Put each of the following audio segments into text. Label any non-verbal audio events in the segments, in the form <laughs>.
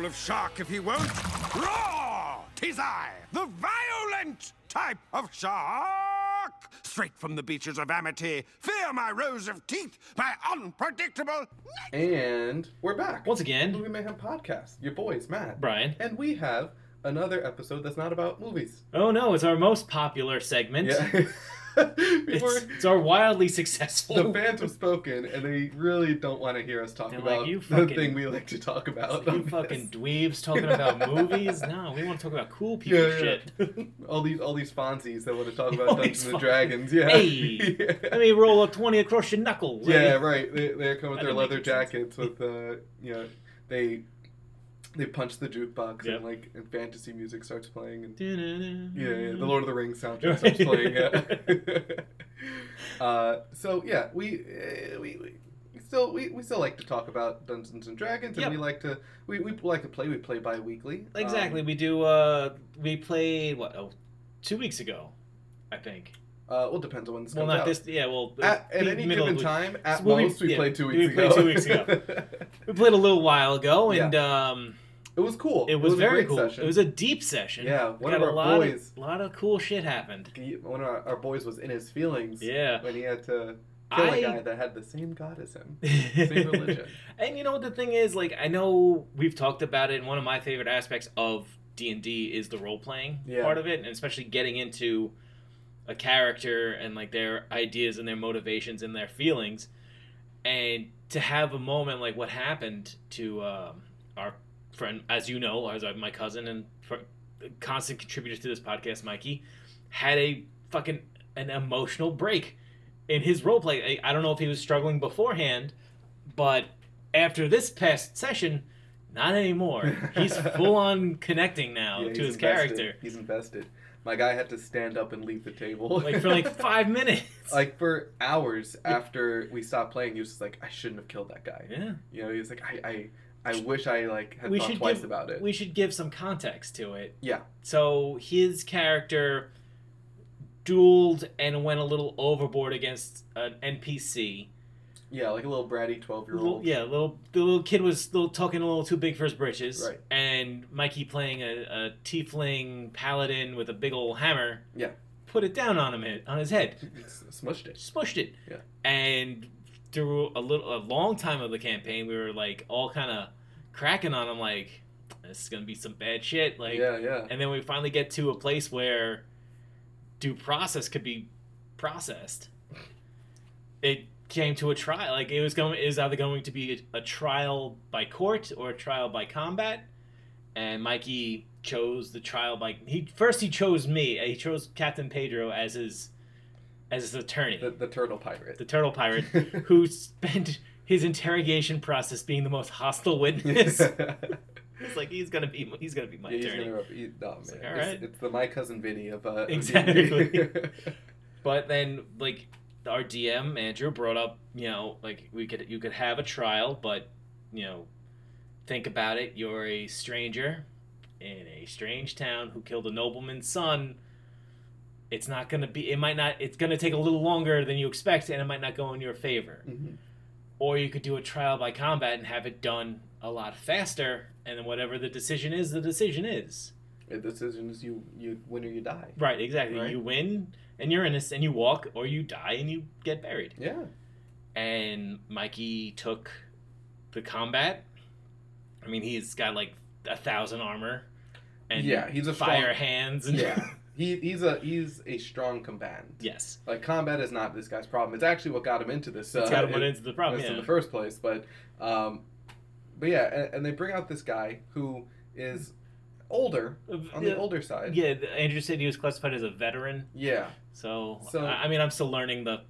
Play the role of shark if he won't. Raw! Tis I, the violent type of shark! Straight from the beaches of Amity, fear my rows of teeth, my unpredictable. And we're back. Once again. Movie Mayhem Podcast. Your boys, Matt. Brian. And we have another episode that's not about movies. Oh no, it's our most popular segment. Yeah. <laughs> <laughs> It's, it's our wildly successful. the fans have spoken, and they really don't want to hear us talk They're like, about "You the thing we like to talk about. you on fucking this." dweebs talking about movies. No, we want to talk about cool people Yeah, yeah. shit. <laughs> all these all these Fonzies that want to talk about Dungeons and Dragons. Yeah. Hey, <laughs> yeah. Let me roll a twenty across your knuckles. Yeah, right. They they come with That their leather any sense. jackets with uh you know they they punch the jukebox Yep. and like and fantasy music starts playing and Yeah, yeah, the Lord of the Rings soundtrack starts playing. Yeah. <laughs> uh, so yeah, we, uh, we we we still we, we still like to talk about Dungeons and Dragons and Yep. we like to we, we like to play. We play bi-weekly. Exactly. Um, we do. uh We played what? Oh, two weeks ago, I think. Uh, well, depends on when this Well, comes not out. this. Yeah. Well, At, at the any given time, at Well, we- most, we yeah, played two we weeks played ago. two weeks ago. <laughs> We played a little while ago, and um, it was cool. it was, a very great cool. Session. It was a deep session. Yeah, one Got of a lot boys- Of, lot of cool shit happened. He- one of our, our boys was in his feelings Yeah. when he had to kill I- a guy that had the same god as him, <laughs> same religion. <laughs> And you know what the thing is? Like I know we've talked about it. And one of my favorite aspects of D and D is the role playing Yeah. part of it, and especially getting into a character and like their ideas and their motivations and their feelings, and to have a moment like what happened to um, our friend, as you know, as my cousin and constant contributor to this podcast, Mikey, had a fucking an emotional break in his role play. I, I don't know if he was struggling beforehand, but after this past session, not anymore. He's <laughs> full on connecting now Yeah, to his invested. character. He's invested. My guy had to stand up and leave the table. Like for like <laughs> five minutes. like for hours after we stopped playing, he was just like, "I shouldn't have killed that guy." yeah. You know, he was like, "I, I, I wish I like had We thought twice give about it." we should give some context to it. Yeah. So his character dueled and went a little overboard against an NPC. Yeah, like a little bratty twelve-year-old. Yeah, little the little kid was little talking a little too big for his britches. Right. And Mikey playing a, a tiefling paladin with a big old hammer. Yeah. Put it down on him on his head. <laughs> Smushed it. Smushed it. Yeah. And through a little a long time of the campaign, we were like all kind of cracking on him like this is gonna be some bad shit. Like yeah, yeah. and then we finally get to a place where due process could be processed. <laughs> It came to a trial. Like it was going is either going to be a, a trial by court or a trial by combat. And Mikey chose the trial by he first he chose me. He chose Captain Pedro as his as his attorney. The, the turtle pirate. the turtle pirate <laughs> who spent his interrogation process being the most hostile witness. <laughs> it's like he's gonna be he's gonna be my yeah, attorney. gonna. He, oh man, like, it's, it's the my cousin Vinny of uh, Exactly. <laughs> But then, like our DM Andrew brought up, you know, like we could you could have a trial, but you know, think about it. You're a stranger in a strange town who killed a nobleman's son. It's not gonna be. It might not. It's gonna take a little longer than you expect, and it might not go in your favor. Mhm. Or you could do a trial by combat and have it done a lot faster, and then whatever the decision is, the decision is. The decision is you you win or you die. Right, exactly. Right. You win and you're innocent and you walk, or you die and you get buried. Yeah. And Mikey took the combat. I mean, he's got like a thousand armor, and Yeah, he's a fire strong- hands. And Yeah. <laughs> He, he's a he's a strong combatant. yes, Like combat is not this guy's problem. It's actually what got him into this. it's uh, got him in- into the problem. Yeah. in the first place. But um, but yeah, and, and they bring out this guy who is older on the older side. yeah, Andrew said he was classified as a veteran. Yeah. So, So- I, I mean, I'm still learning the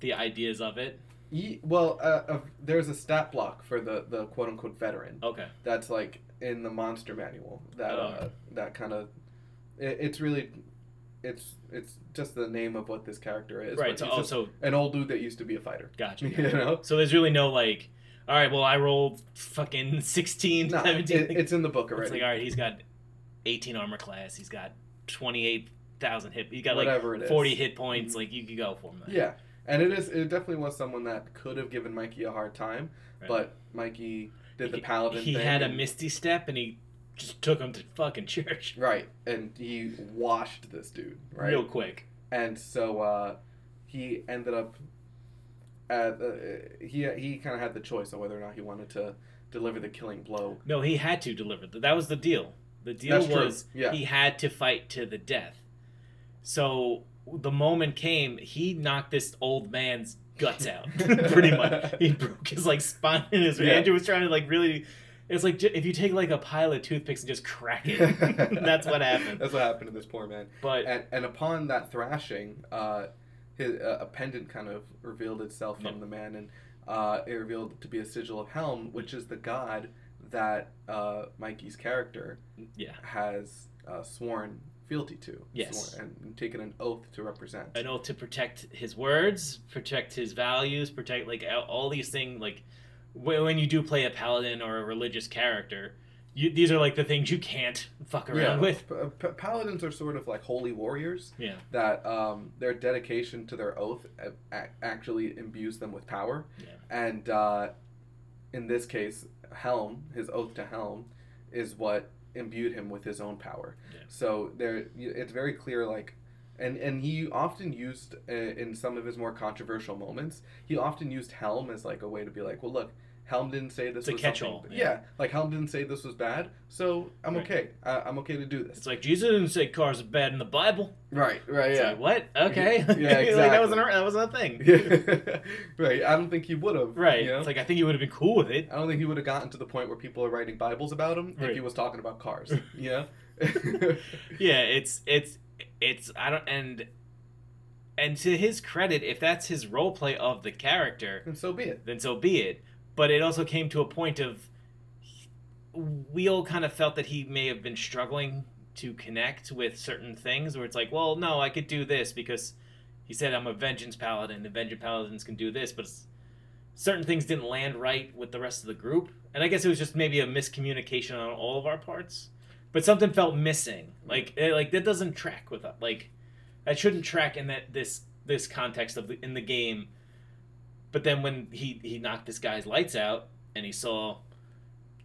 the ideas of it. Ye- well, uh, uh, there's a stat block for the the quote unquote veteran. Okay. That's like in the monster manual. That Oh. uh, that kind of it, it's really it's it's just the name of what this character is. right. So also an old dude that used to be a fighter. gotcha. <laughs> You know. So there's really no like. All right. Well, I rolled fucking <laughs> 16, No, 17. it, it's in the book It's already. like all right. He's got 18 armor class. He's got 28,000 hit. He's got Whatever like it is. 40 hit points. Like you could go for him. Yeah, and it is. It definitely was someone that could have given Mikey a hard time, Right. but Mikey did the paladin. He had a misty step and he just took him to fucking <laughs> church Right, and he washed this dude. Right, real quick. and so uh, he ended up. At, uh, he he kind of had the choice of whether or not he wanted to deliver the killing blow. No, he had to deliver. th- That was the deal. The deal That's was yeah. he had to fight to the death. So the moment came, he knocked this old man's guts out. <laughs> Pretty much, he broke his like spine in his. Yeah. Andrew was trying to like really. It's like if you take like a pile of toothpicks and just crack it. <laughs> That's what happened. That's what happened to this poor man. But And and upon that thrashing, uh, his, uh, a pendant kind of revealed itself from Yeah. the man, and uh, it revealed to be a sigil of Helm, which is the god that uh, Mikey's character yeah, has uh, sworn fealty to. Yes. sworn- and taken an oath to represent. an oath to protect his words, protect his values, protect like all- these things. Like when you do play a paladin or a religious character, you, these are like the things you can't fuck around with. P- p- paladins are sort of like holy warriors Yeah, that um, their dedication to their oath a- a- actually imbues them with power. Yeah. And uh, in this case, Helm, his oath to Helm, is what imbued him with his own power. Yeah. So there, it's very clear, like. And, and he often used uh, in some of his more controversial moments. He often used Helm as like a way to be like, well, look, Helm didn't say this It's a was catch-all, yeah. Yeah. like Helm didn't say this was bad, so I'm Right. okay. I, I'm okay to do this. it's like Jesus didn't say cars are bad in the Bible. Right, right, It's yeah. like, what? Okay, Yeah, <laughs> like that exactly. wasn't a, that wasn't a thing. Yeah. <laughs> right. I don't think he would have. Right. You know? It's like I think he would have been cool with it. I don't think he would have gotten to the point where people are writing Bibles about him Right. if he was talking about cars. <laughs> yeah. yeah, it's it's it's I don't and and to his credit, if that's his role play of the character, and so be it. then so be it. But it also came to a point of we all kind of felt that he may have been struggling to connect with certain things where it's like, well, no, I could do this because he said I'm a vengeance paladin. The vengeance paladins can do this, but certain things didn't land right with the rest of the group. And I guess it was just maybe a miscommunication on all of our parts. But something felt missing. Like eh, like that doesn't track with it. Like that shouldn't track in that this this context of the, in the game. But then when he he knocked this guy's lights out and he saw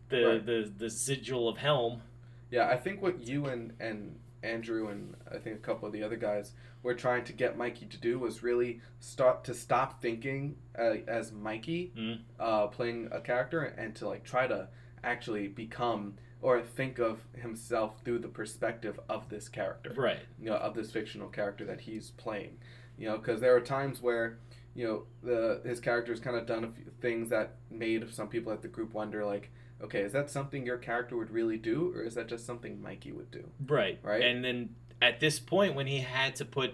the Right. the the sigil of Helm. Yeah, I think what you and, and Andrew and I think a couple of the other guys were trying to get Mikey to do was really start to stop thinking uh, as Mikey Mhm. uh, playing a character and to like try to actually become or think of himself through the perspective of this character. Right. you know, of this fictional character that he's playing. You know, because there are times where, you know, the his character's kind of done a few things that made some people at the group wonder, like, okay, is that something your character would really do, or is that just something Mikey would do? Right. Right. And then at this point when he had to put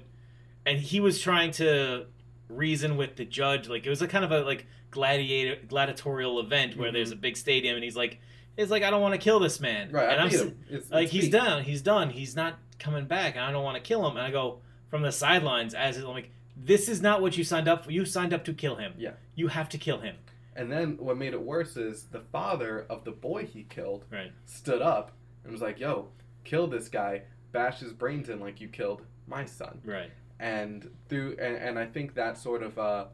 and he was trying to reason with the judge like it was a kind of a like gladiator gladiatorial event where Mhm. there's a big stadium and he's like it's like I don't want to kill this man. Right. And I I'm beat s- him. It's, like it's he's done he's done he's not coming back and i don't want to kill him and i go from the sidelines as i'm like this is not what you signed up for. You signed up to kill him. Yeah. you have to kill him. And then what made it worse is the father of the boy he killed right. stood up and was like, "Yo, kill this guy, bash his brains in like you killed my son." right. And through and, and I think that sort of uh,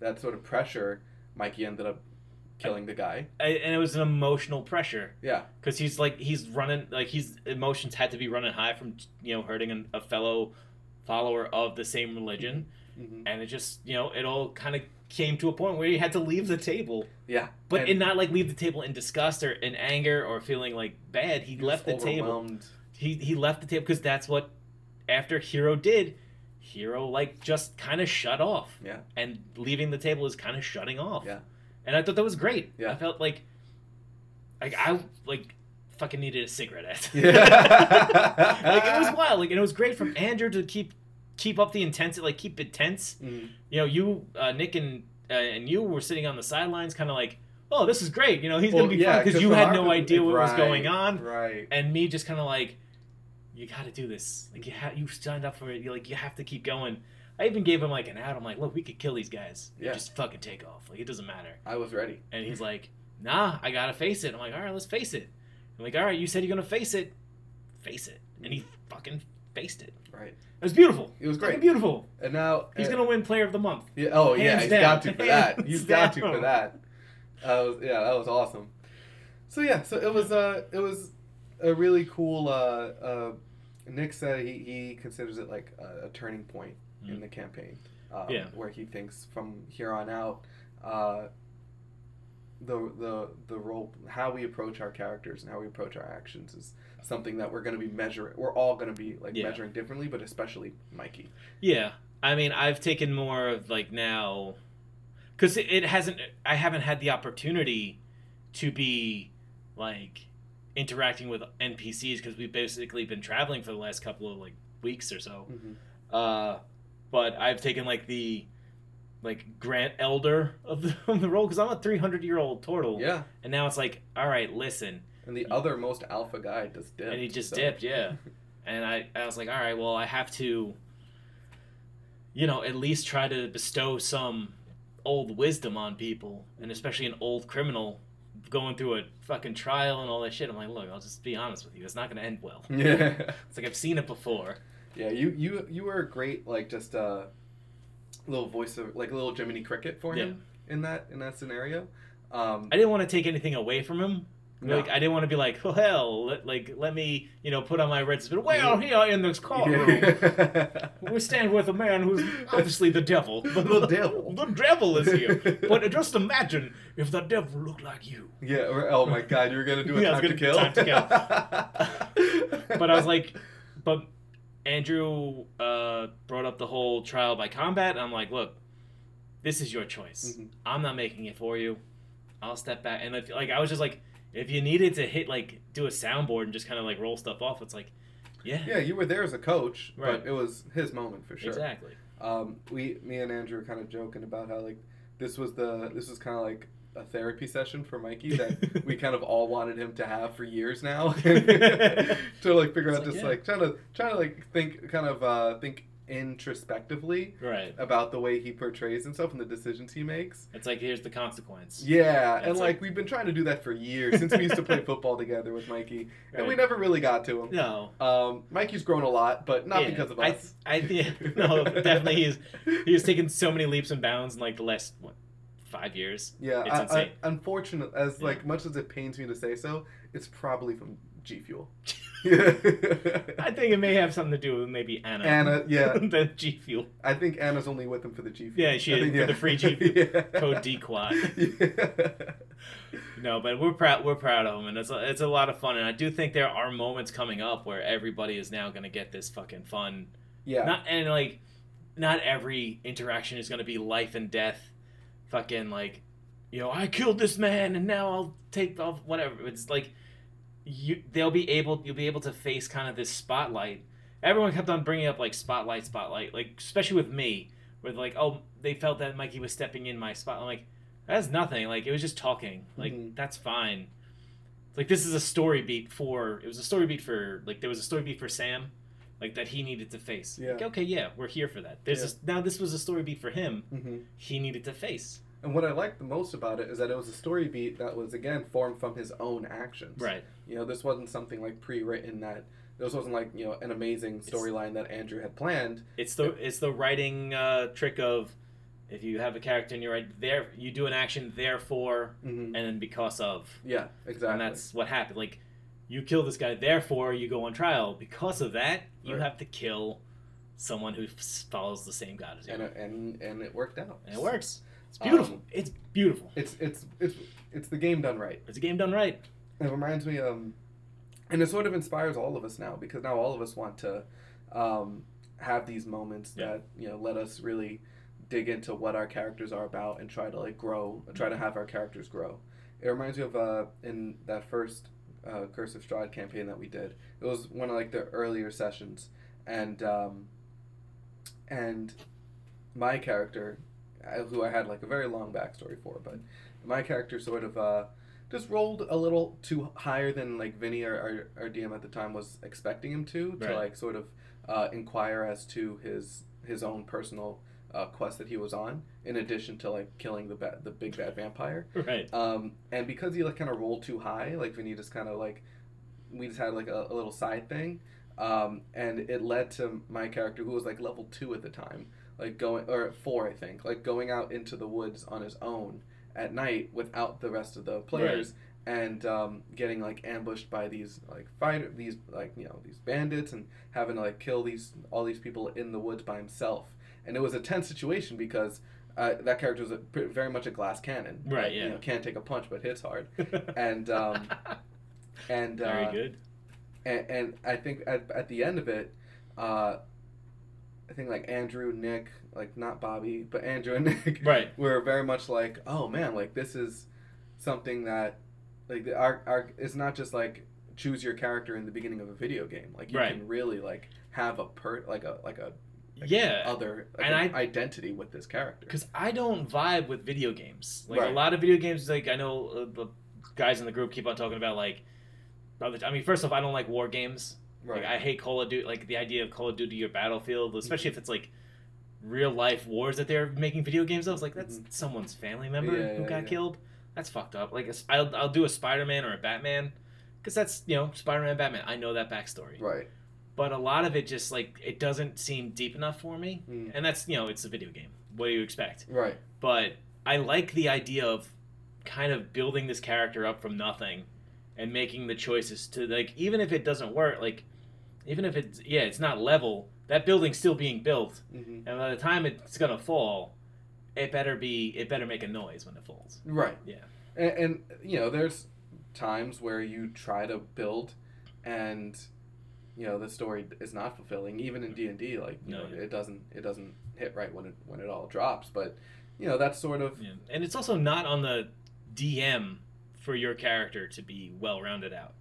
that sort of pressure, Mikey ended up killing the guy. And it was an emotional pressure. Yeah, because he's like he's running like his emotions had to be running high from you know hurting a fellow follower of the same religion. Hmm and it just you know it all kind of came to a point where he had to leave the table. Yeah, but And in not like leave the table in disgust or in anger or feeling like bad he, he left the table. he he left the table because that's what after hero did hero like just kind of shut off. Yeah. and leaving the table is kind of shutting off. Yeah. and i thought that was great. Yeah. i felt like like i like fucking needed a cigarette Yeah. <laughs> like it was wild like and it was great from andrew to keep keep up the intensity like keep it tense Mhm. you know you uh, nick and uh, and you were sitting on the sidelines, kind of like, "Oh, this is great," you know, he's Well, gonna be yeah, fun because you had no idea what was going on, Right. and me just kind of like, "You got to do this. Like you ha- you signed up for it. You like you have to keep going." I even gave him like an ad. I'm like, "Look, we could kill these guys. Yeah. Just fucking take off. Like it doesn't matter." I was ready. And he's like, "Nah, I gotta face it." I'm like, "All right, let's face it." I'm like, "All right, you said you're gonna face it. Face it." And he fucking faced it. Right. It was beautiful. It was Fucking great. beautiful. And now He's uh, gonna win Player of the Month. Yeah. Oh yeah. He's down. got to for that. He's got to for that. Uh, was, yeah, that was awesome. So yeah, so it was uh it was a really cool. Uh, uh, Nick said he, he considers it like a, a turning point in Mm. the campaign. Um, Yeah. Where he thinks from here on out, uh, the the the role how we approach our characters and how we approach our actions is something that we're going to be measuring. We're all going to be like Yeah. measuring differently, but especially Mikey. Yeah, I mean, I've taken more of like now, because it, it hasn't. I haven't had the opportunity to be like interacting with NPCs because we've basically been traveling for the last couple of like weeks or so. Uh, but I've taken like the like Grant Elder of the, <laughs> of the role because I'm a 300 year old turtle. Yeah. And now it's like, all right, listen, And the other most alpha guy just dipped. and he just so- dipped, yeah. <laughs> And I, I was like, all right, well, I have to, you know, at least try to bestow some old wisdom on people, and especially an old criminal going through a fucking trial and all that shit. I'm like, look, I'll just be honest with you, it's not going to end well. <laughs> Yeah. It's like I've seen it before. Yeah, you you you were a great like just uh little voice of like a little Jiminy Cricket for him in that in that scenario. Um I didn't want to take anything away from him. No. Like I didn't want to be like, oh hell, let, like let me, you know, put on my red spin. Well, here in this courtroom, yeah. <laughs> we stand with a man who's obviously the devil. <laughs> The devil. <laughs> the devil is here. But just imagine if the devil looked like you. Yeah, or- oh my god, you're gonna do a Yeah, time, to kill? time to kill. But I was like, but Andrew uh, brought up the whole trial by combat. And I'm like, look, this is your choice. Mhm. I'm not making it for you. I'll step back. And if, like I was just like, if you needed to hit like do a soundboard and just kind of like roll stuff off, it's like, yeah, Yeah, you were there as a coach, Right. but it was his moment for sure. exactly. Um, we, me and Andrew were kind of joking about how like this was the this was kind of like a therapy session for Mikey that we <laughs> kind of all wanted him to have for years now <laughs> to like figure It's out like, just yeah. like trying to trying to like think kind of uh, think introspectively Right. about the way he portrays himself and the decisions he makes. It's like here's the consequence. Yeah, and like, like- we've been trying to do that for years since we used to play <laughs> football together with Mikey, and we never really got to him. No. Um, Mikey's grown a lot, but not Yeah, because of I- us. I, yeah, no, definitely he's he's taken so many leaps and bounds in like the last what five years. Yeah, It's I, I, insane. unfortunate as Yeah. like much as it pains me to say so, it's probably from G Fuel. <laughs> <laughs> I think it may have something to do with maybe Anna. Anna, yeah. <laughs> the G Fuel I think Anna's only with them for the G Fuel. Yeah, she I is, think, for the free G Fuel. yeah. code D quad. Yeah. No, but we're proud. We're proud of them, and it's a, it's a lot of fun. And I do think there are moments coming up where everybody is now going to get this fucking fun. yeah. Not and like, not every interaction is going to be life and death. Fucking like, you know, I killed this man, and now I'll take off whatever. It's like, you they'll be able you'll be able to face kind of this spotlight. Everyone kept on bringing up like spotlight, spotlight, like especially with me, where like, oh, they felt that Mikey was stepping in my spot. I'm like, that's nothing. Like it was just talking. Like Mhm. that's fine. Like this is a story beat for it was a story beat for like there was a story beat for Sam, like that he needed to face. Like, Yeah. okay, yeah, we're here for that. There's Yeah. a, now this was a story beat for him. hmm He needed to face. And what I liked the most about it is that it was a story beat that was again formed from his own actions. Right. You know, this wasn't something like pre-written that this wasn't like you know an amazing storyline that Andrew had planned. It's the it's the writing uh, trick of if you have a character and you're right there, you do an action therefore hmm and then because of, Yeah, exactly. and that's what happened. Like you kill this guy, therefore you go on trial. Because of that, you Right. have to kill someone who follows the same god as you, and and and it worked out. and it works. It's beautiful. Um, it's beautiful. It's it's it's it's the game done right. It's a game done right. It reminds me, um, and it sort of inspires all of us now because now all of us want to um, have these moments Yeah. that you know let us really dig into what our characters are about and try to like grow, try to have our characters grow. It reminds me of uh, in that first uh, Curse of Strahd campaign that we did. It was one of like the earlier sessions, and um, and my character who I had like a very long backstory for, but my character sort of uh, just rolled a little too higher than like Vinny, our, our, our DM at the time, was expecting him to to like sort of uh, inquire as to his his own personal uh, quest that he was on, in addition to like killing the ba- the big bad vampire. <laughs> Right. Um, and because he like kind of rolled too high, like Vinny just kind of like we just had like a, a little side thing, um, and it led to my character who was like level two at the time, like going or four I think, like going out into the woods on his own at night without the rest of the players. And um, getting like ambushed by these like fighter these like you know these bandits and having to like kill these all these people in the woods by himself and it was a tense situation because uh, that character was a, very much a glass cannon Right, yeah. you know, can't take a punch but hits hard <laughs> and um, and Very uh, good. and, and I think at, at the end of it, uh, I think like Andrew, Nick, like not Bobby, but Andrew and <laughs> Nick, Right. were very much like, oh man, like this is something that, like the, our our it's not just like choose your character in the beginning of a video game. Like you Right. can really like have a per like a like a like Yeah. other like And an I- identity with this character. Because I don't vibe with video games. Like a lot of video games, like I know uh, the guys in the group keep on talking about like. I mean, first off, I don't like war games. Right. Like I hate Call of Duty. Like the idea of Call of Duty or Battlefield, especially if it's like real life wars that they're making video games of. Like that's Mhm. someone's family member Yeah, who yeah, got yeah. killed. That's fucked up. Like I'll I'll do a Spider Man or a Batman, because that's you know Spider Man Batman. I know that backstory. right. But a lot of it just like it doesn't seem deep enough for me, Mm. and that's you know it's a video game. What do you expect? Right. but I like the idea of kind of building this character up from nothing and making the choices to like even if it doesn't work like even if it's yeah it's not level that building's still being built hmm and by the time it's gonna fall it better be it better make a noise when it falls Right. Yeah. And, and you know, there's times where you try to build, and you know the story is not fulfilling. Even in D and D, like you No, know, yeah. it doesn't it doesn't hit right when it when it all drops. But you know, that's sort of yeah. and it's also not on the DM for your character to be well rounded out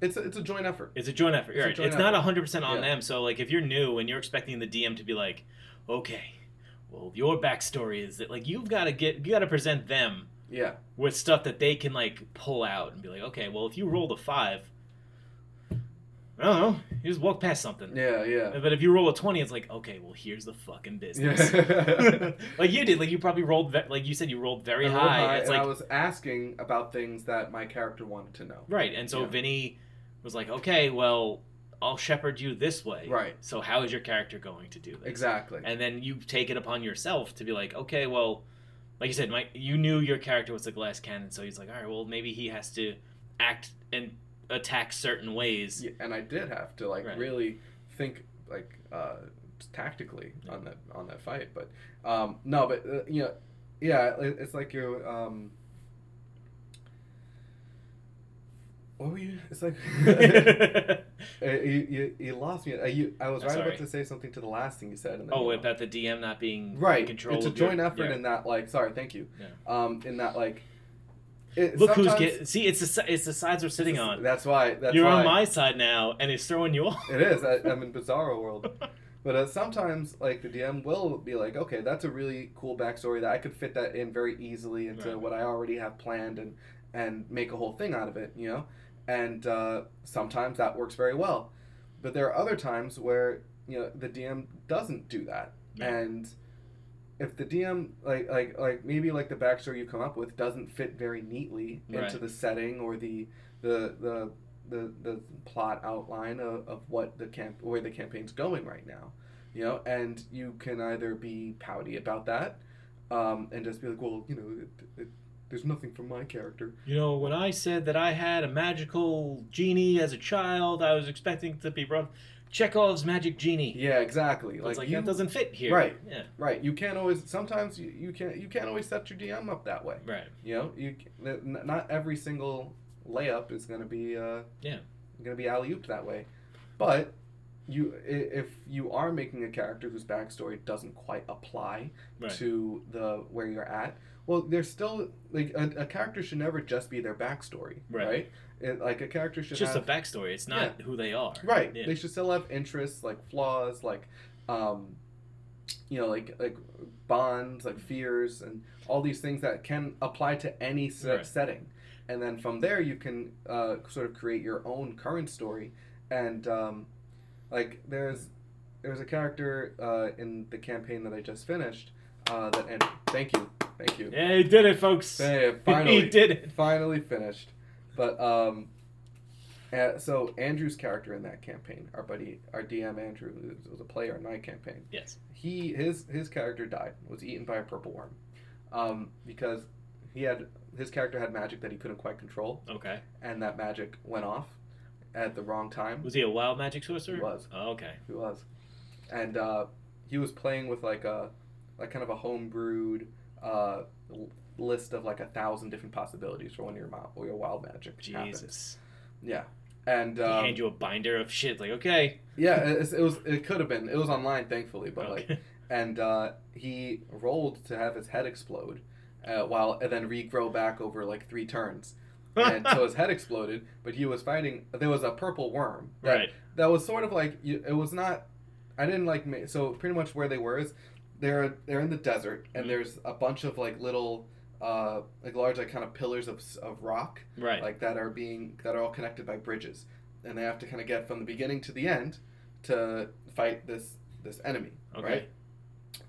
it's a, it's a joint effort. It's a joint effort. It's right. joint It's not effort. 100% on Yeah. them. So, like, if you're new and you're expecting the DM to be like, okay, well, your backstory is that, like, you've got to get, you got to present them Yeah. with stuff that they can, like, pull out and be like, okay, well, if you roll a five, I don't know, you just walk past something. Yeah. Yeah. But if you roll a 20, it's like, okay, well, here's the fucking business. Yeah. <laughs> like you did. Like, you probably rolled, ve- like you said, you rolled very rolled high. It's and like, I was asking about things that my character wanted to know. Right, and so Yeah. Vinny was like, "Okay, well, I'll shepherd you this way." Right. So how is your character going to do this? Exactly. And then you take it upon yourself to be like, "Okay, well, like you said, Mike, you knew your character was a glass cannon, so he's like, all right, well, maybe he has to act and attack certain ways." Yeah, and I did have to like Right. really think like uh, tactically on that on that fight. But um, no, but uh, you know, yeah, it- it's like you. Um, what were you? It's like <laughs> <laughs> uh, you, you, you lost me. Uh, you, I was That's right about right. to say something to the last thing you said. And then oh, you about the DM not being right. in control. It's a of your- joint effort yeah. in that like. Sorry, thank you. Yeah. Um, in that like. It, Look who's getting. See, it's the it's the sides we're sitting on. That's why. That's You're why. on my side now, and it's throwing you off. It is. I, I'm in <laughs> Bizarro world. But uh, sometimes, like the DM will be like, okay, that's a really cool backstory that I could fit that in very easily into Right. what I already have planned and and make a whole thing out of it, you know. And uh, sometimes that works very well, but there are other times where you know the DM doesn't do that, Yeah. and if the DM like like like maybe like the backstory you come up with doesn't fit very neatly into the setting or the the the the, the plot outline of, of what the camp where the campaign's going right now you know? And you can either be pouty about that um, and just be like well you know it, it, there's nothing from my character You know, when I said that I had a magical genie as a child, I was expecting to be brought Chekhov's magic genie. yeah exactly like, like you that doesn't fit here. Right. Yeah. right you can't always sometimes you, you can't you can't always set your dm up that way Right. you know you not every single layup is going to be uh Yeah. going to be alley ooped that way but you if you are making a character whose backstory doesn't quite apply Right. to the where you're at well there's still like a, a character should never just be their backstory Right. right, It- like a character should It's just have a backstory. It's not who they are. right Yeah. they should still have interests like flaws like um you know like like bonds, like fears, and all these things that can apply to any set Right. setting. And then from there, you can uh, sort of create your own current story. And um, like there's there's a character uh, in the campaign that I just finished. Uh, that and thank you, thank you. Yeah, he did it, folks. Hey, <laughs> finally, he did it. finally finished. But um, uh, so Andrew's character in that campaign, our buddy, our DM Andrew, who was a player in my campaign. Yes. He his his character died, was eaten by a purple worm, um, because he had his character had magic that he couldn't quite control, Okay. and that magic went off at the wrong time. Was he a wild magic sorcerer? He was. Oh, okay. He was, and uh, he was playing with like a like kind of a homebrewed uh, list of like a thousand different possibilities for when your ma- or your wild magic happens. Jesus. Yeah, and um, hand you a binder of shit. Like, okay. yeah, it, it was it could have been it was online thankfully, but like <laughs> and uh, he rolled to have his head explode, uh, while and then regrow back over like three turns. and so his <laughs> head exploded, but he was fighting. There was a purple worm that right. that was sort of like it was not i didn't like so pretty much where they were is they're they're in the desert and Mhm. there's a bunch of like little uh like large like kind of pillars of, of rock Right. like that are being that are all connected by bridges and they have to kind of get from the beginning to the end to fight this this enemy okay. right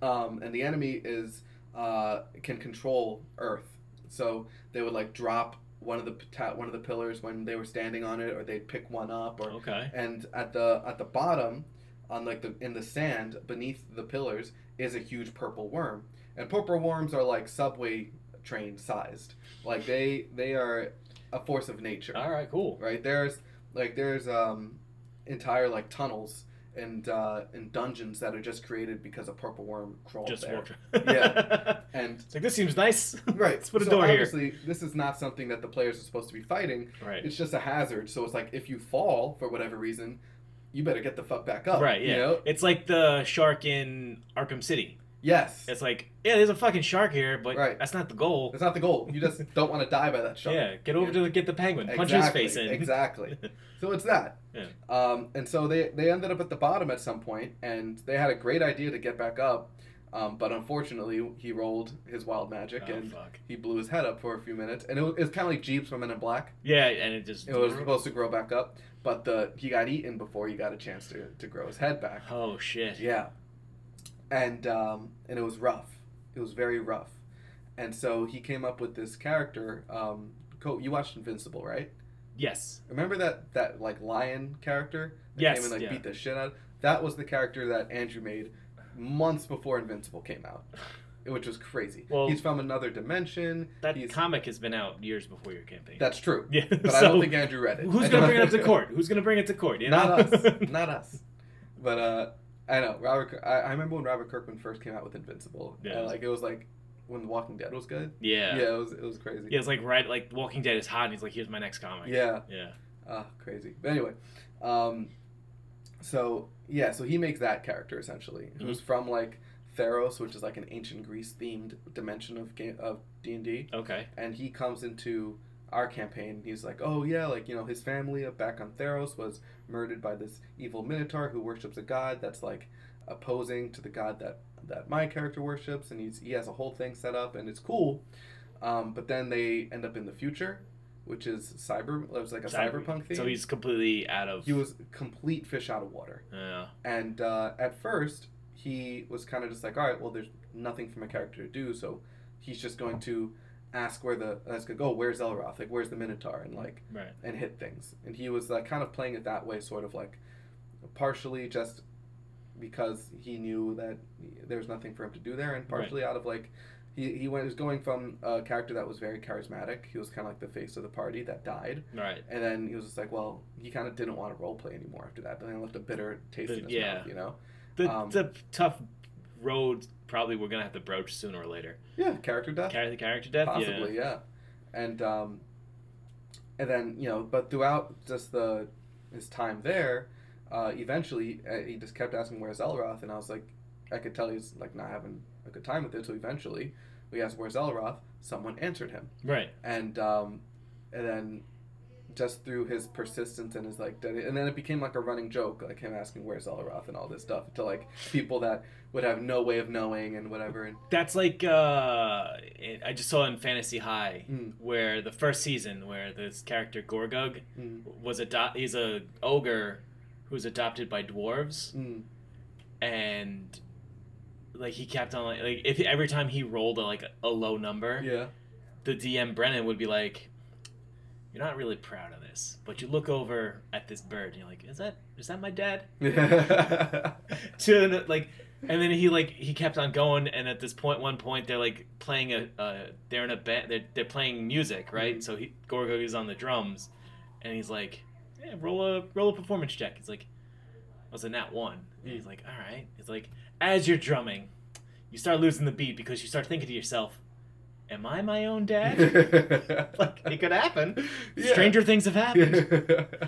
um, and the enemy is uh, can control Earth. So they would like drop one of the one of the pillars when they were standing on it, or they'd pick one up, or Okay. and at the at the bottom, on like the in the sand beneath the pillars is a huge purple worm, and purple worms are like subway train sized. Like they they are a force of nature All right. Cool. right there's like there's um entire like tunnels and uh and dungeons that are just created because a purple worm crawled Just there. <laughs> Yeah. <laughs> and It's like this seems nice. <laughs> right Let's put a so door here. obviously this is not something that the players are supposed to be fighting Right. it's just a hazard so it's like if you fall for whatever reason you better get the fuck back up Right. Yeah. you know It's like the shark in Arkham City. yes It's like, yeah, there's a fucking shark here, but Right. that's not the goal. that's not the goal you just <laughs> don't want to die by that shark Yeah, get over Yeah. to get the penguin, punch Exactly, his face in. exactly. <laughs> So it's that. Yeah. Um, and so they, they ended up at the bottom at some point, and they had a great idea to get back up, um, but unfortunately he rolled his wild magic oh and fuck. he blew his head up for a few minutes, and it was, was kind of like Jeebs from Men in Black. Yeah, and it just. It was supposed to grow back up, but the he got eaten before he got a chance to, to grow his head back. Oh shit. Yeah, and um, and it was rough. It was very rough, and so he came up with this character. Um, Co- you watched Invincible, right? Yes. Remember that that like lion character that Yes, came and like yeah. beat the shit out? That was the character that Andrew made months before Invincible came out, which was crazy. Well- he's from another dimension. That he's, comic has been out years before your campaign. that's true. yeah. But so, I don't think Andrew read it. Who's gonna bring it up to court? Who's gonna bring it to court? You know? Not us. <laughs> Not us. But uh, I know Robert. I, I remember when Robert Kirkman first came out with Invincible. Yeah. and, like it was like when The Walking Dead was good. yeah. Yeah, it was it was crazy. Yeah, it's like right, like Walking Dead is hot, and he's like, "Here's my next comic." Yeah. Yeah. Ah, crazy. But anyway, um, so yeah, so he makes that character essentially, who's from like Theros, which is like an ancient Greece themed dimension of game of D and D, Okay. and he comes into our campaign. He's like, oh yeah, like you know, his family back on Theros was murdered by this evil minotaur who worships a god that's like opposing to the god that that my character worships, and he's he has a whole thing set up, and it's cool. Um, but then they end up in the future, which is cyber. It was like a Cyber- cyberpunk theme. So he's completely out of. He was complete fish out of water. Yeah. And uh, at first, he was kind of just like, all right, well, there's nothing for my character to do, so he's just going to ask where the ask like, oh, where's Elroth? Like, where's the Minotaur? And like, Right. and hit things. And he was like kind of playing it that way, sort of like, partially just because he knew that there was nothing for him to do there, and partially out of like. He, he went, was going from a character that was very charismatic. He was kind of like the face of the party that died. Right. And then he was just like, well, he kind of didn't want to role play anymore after that. Then he left a bitter taste The- in his yeah. mouth, you know? The Um, the tough road probably we're gonna have to broach sooner or later. Yeah, character death, the character death. possibly, yeah. And um, and then you know, but throughout just the his time there, uh, eventually uh, he just kept asking where's Elroth, and I was like, I could tell he's like not having a good time with it. So eventually, we asked where's Elroth. Someone answered him. Right. and um, and then just through his persistence and his like dedi- and then it became like a running joke like him asking where's Elroth and all this stuff to like people that would have no way of knowing and whatever and That's like uh, it, I just saw in Fantasy High Mm. where the first season where this character Gorgug Mm. was adopt. He's a ogre who's adopted by dwarves, Mm. and like he kept on like, like if every time he rolled a, like a low number, yeah. the DM Brennan would be like, "You're not really proud of this, but you look over at this bird and you're like, is that is that my dad?" <laughs> to like and then he like he kept on going and at this point one point they're like playing a uh, they're in a band they're, they're playing music right? Mhm. so he Gorgug is on the drums and he's like yeah, roll a roll a performance check. He's like was a nat one. And he's like all right. It's like as you're drumming you start losing the beat because you start thinking to yourself am i my own dad <laughs> like it could happen Yeah. stranger things have happened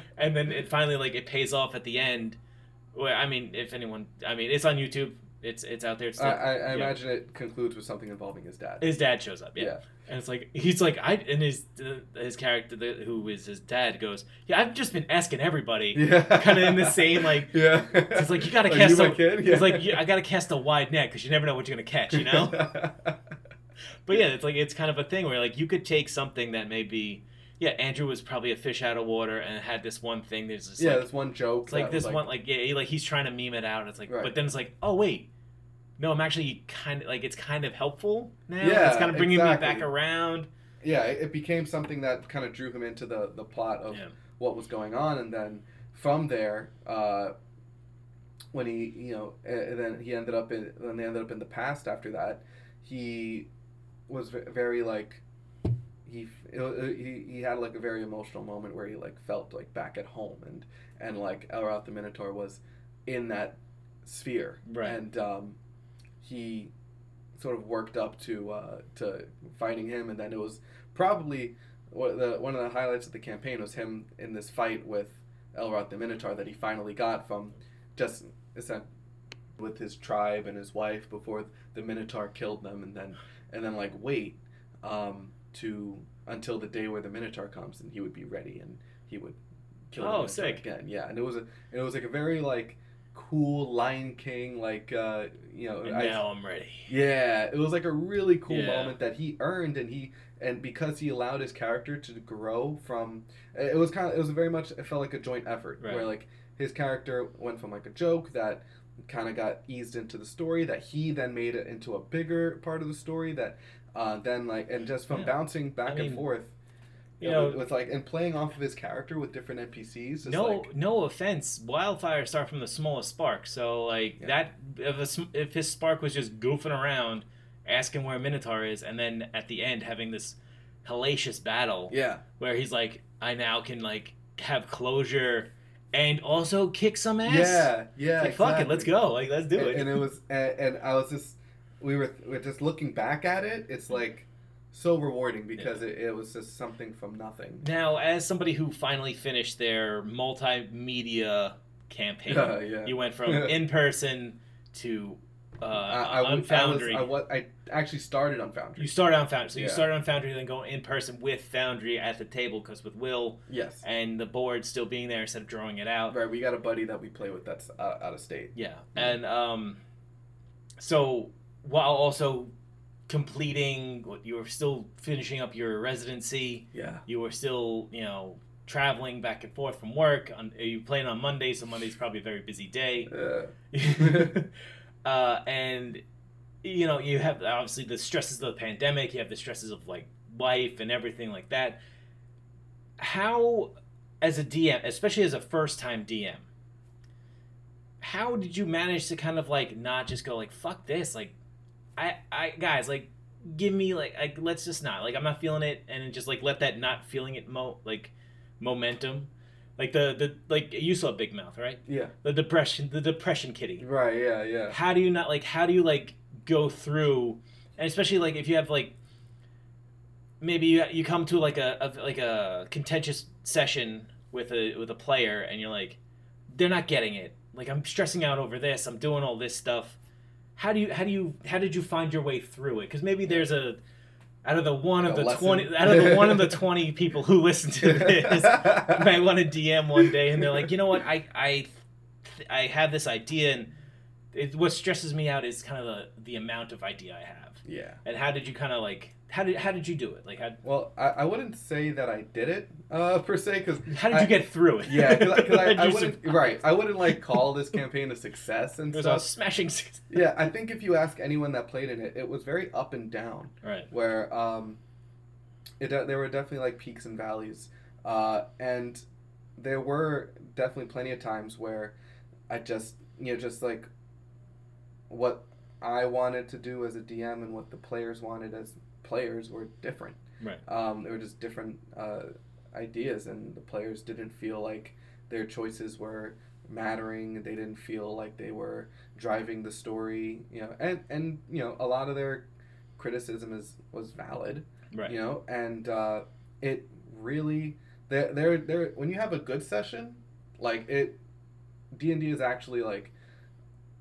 <laughs> and then it finally like it pays off at the end. Well, I mean, if anyone, I mean, it's on YouTube. It's it's out there. It's I, I, I yeah. imagine it concludes with something involving his dad. his dad shows up. Yeah. Yeah. and it's like he's like I and his his character the, who is his dad goes, yeah, I've just been asking everybody. Yeah. Kind of in the same like. <laughs> Yeah. It's like you gotta Are cast you a, kid? Yeah. It's like you, I gotta cast a wide net because you never know what you're gonna catch, you know. <laughs> but yeah, it's like it's kind of a thing where like you could take something that may be, yeah, Andrew was probably a fish out of water and had this one thing. There's this yeah, like, this one joke. It's like this was one, like yeah, he- like he's trying to meme it out. And it's like, Right. but then it's like, oh wait, no, I'm actually kind of like it's kind of helpful now. Yeah, it's kind of bringing me back around. yeah, it, it became something that kind of drew him into the the plot of Yeah. what was going on, and then from there, uh, when he you know, and then he ended up in when they ended up in the past after that, he was very like. He, he he had like a very emotional moment where he like felt like back at home and and like Elroth the Minotaur was in that sphere Right. and um, he sort of worked up to uh, to fighting him and then it was probably one of the one of the highlights of the campaign was him in this fight with Elroth the Minotaur that he finally got from just with his tribe and his wife before the Minotaur killed them and then and then like wait um, to until the day where the Minotaur comes and he would be ready and he would kill Oh, sick. again yeah and it was a and it was like a very like cool Lion King like uh, you know And I- now I'm ready. yeah, it was like a really cool Yeah. moment that he earned, and he and because he allowed his character to grow from, it was kind of it was very much it felt like a joint effort Right. where like his character went from like a joke that kind of got eased into the story that he then made it into a bigger part of the story that uh, then like and just from Yeah. bouncing back I mean, and forth. You know, with, with, like and playing off of his character with different NPCs. No, like, no offense. Wildfires start from the smallest spark, so like Yeah. that. If a, if his spark was just goofing around, asking where Minotaur is, and then at the end having this hellacious battle yeah, where he's like, I now can like have closure and also kick some ass. yeah, yeah. Like, fuck it, let's go. Like, let's do and, it. and it was and, and I was just we were, we were just looking back at it. It's mm-hmm. like so rewarding because it, it was just something from nothing. Now, as somebody who finally finished their multimedia campaign, <laughs> Yeah, yeah. you went from <laughs> in person to uh, I, I, on was- I was I, was, I actually started on Foundry. you started on Foundry, so you Yeah. started on Foundry, then go in person with Foundry at the table because with Will yes, and the board still being there instead of drawing it out. right. We got a buddy that we play with that's uh, out of state. Yeah, and um, so while also completing, what you were still finishing up your residency. Yeah, you were still, you know, traveling back and forth from work. On, you playing on Monday, so Monday's probably a very busy day. uh, <laughs> uh, and you know, you have obviously the stresses of the pandemic. You have the stresses of like life and everything like that. How, as a DM, especially as a first-time DM, how did you manage to kind of like not just go like fuck this like i i guys like give me like, like let's just not like i'm not feeling it and just like let that not feeling it mo like momentum. Like the the like you saw big mouth right? Yeah, the depression the depression kitty. Right. Yeah, yeah. how do you not like how do you like go through and especially like if you have like maybe you, you come to like a, a like a contentious session with a with a player and you're like they're not getting it. Like i'm stressing out over this. I'm doing all this stuff how do you how do you how did you find your way through it because maybe there's a out of the one of the lesson. twenty out of the one of the <laughs> twenty people who listen to this might want to DM one day and they're like, you know what, I I I have this idea and it, what stresses me out is kind of the the amount of idea I have. Yeah. And how did you kind of like how did how did you do it? Like how Well, I, I wouldn't say that I did it uh, per se because how did you get through it? Yeah, because I, I <laughs> wouldn't right. I wouldn't like call this campaign a success and It was a smashing success. <laughs> Yeah, I think if you ask anyone that played in it, it was very up and down. Right. Where um, it there were definitely like peaks and valleys, uh, and there were definitely plenty of times where I just you know just like what I wanted to do as a DM and what the players wanted as players were different. Right. Um, they were just different uh, ideas, and the players didn't feel like their choices were mattering. They didn't feel like they were driving the story. You know, and and you know a lot of their criticism is was valid. Right. You know, and uh, it really there there there when you have a good session, like it, D and D is actually like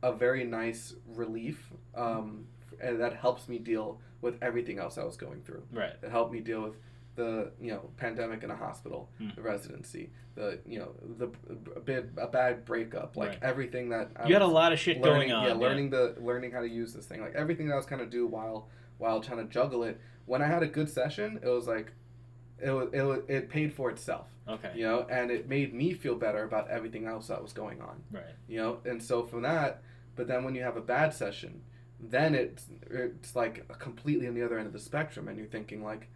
a very nice relief, um, and that helps me deal with everything else I was going through. Right. It helped me deal with the you know pandemic in a hospital, Hmm. the residency, the you know the a bit a bad breakup, like Right. everything that I You had a lot of shit learning, going on. Yeah, learning the learning how to use this thing, like everything that I was kind of do while while trying to juggle it. When I had a good session, it was like it was, it was, it paid for itself, Okay. you know, and it made me feel better about everything else that was going on Right. you know and so from that but then when you have a bad session then it's it's like completely on the other end of the spectrum and you're thinking like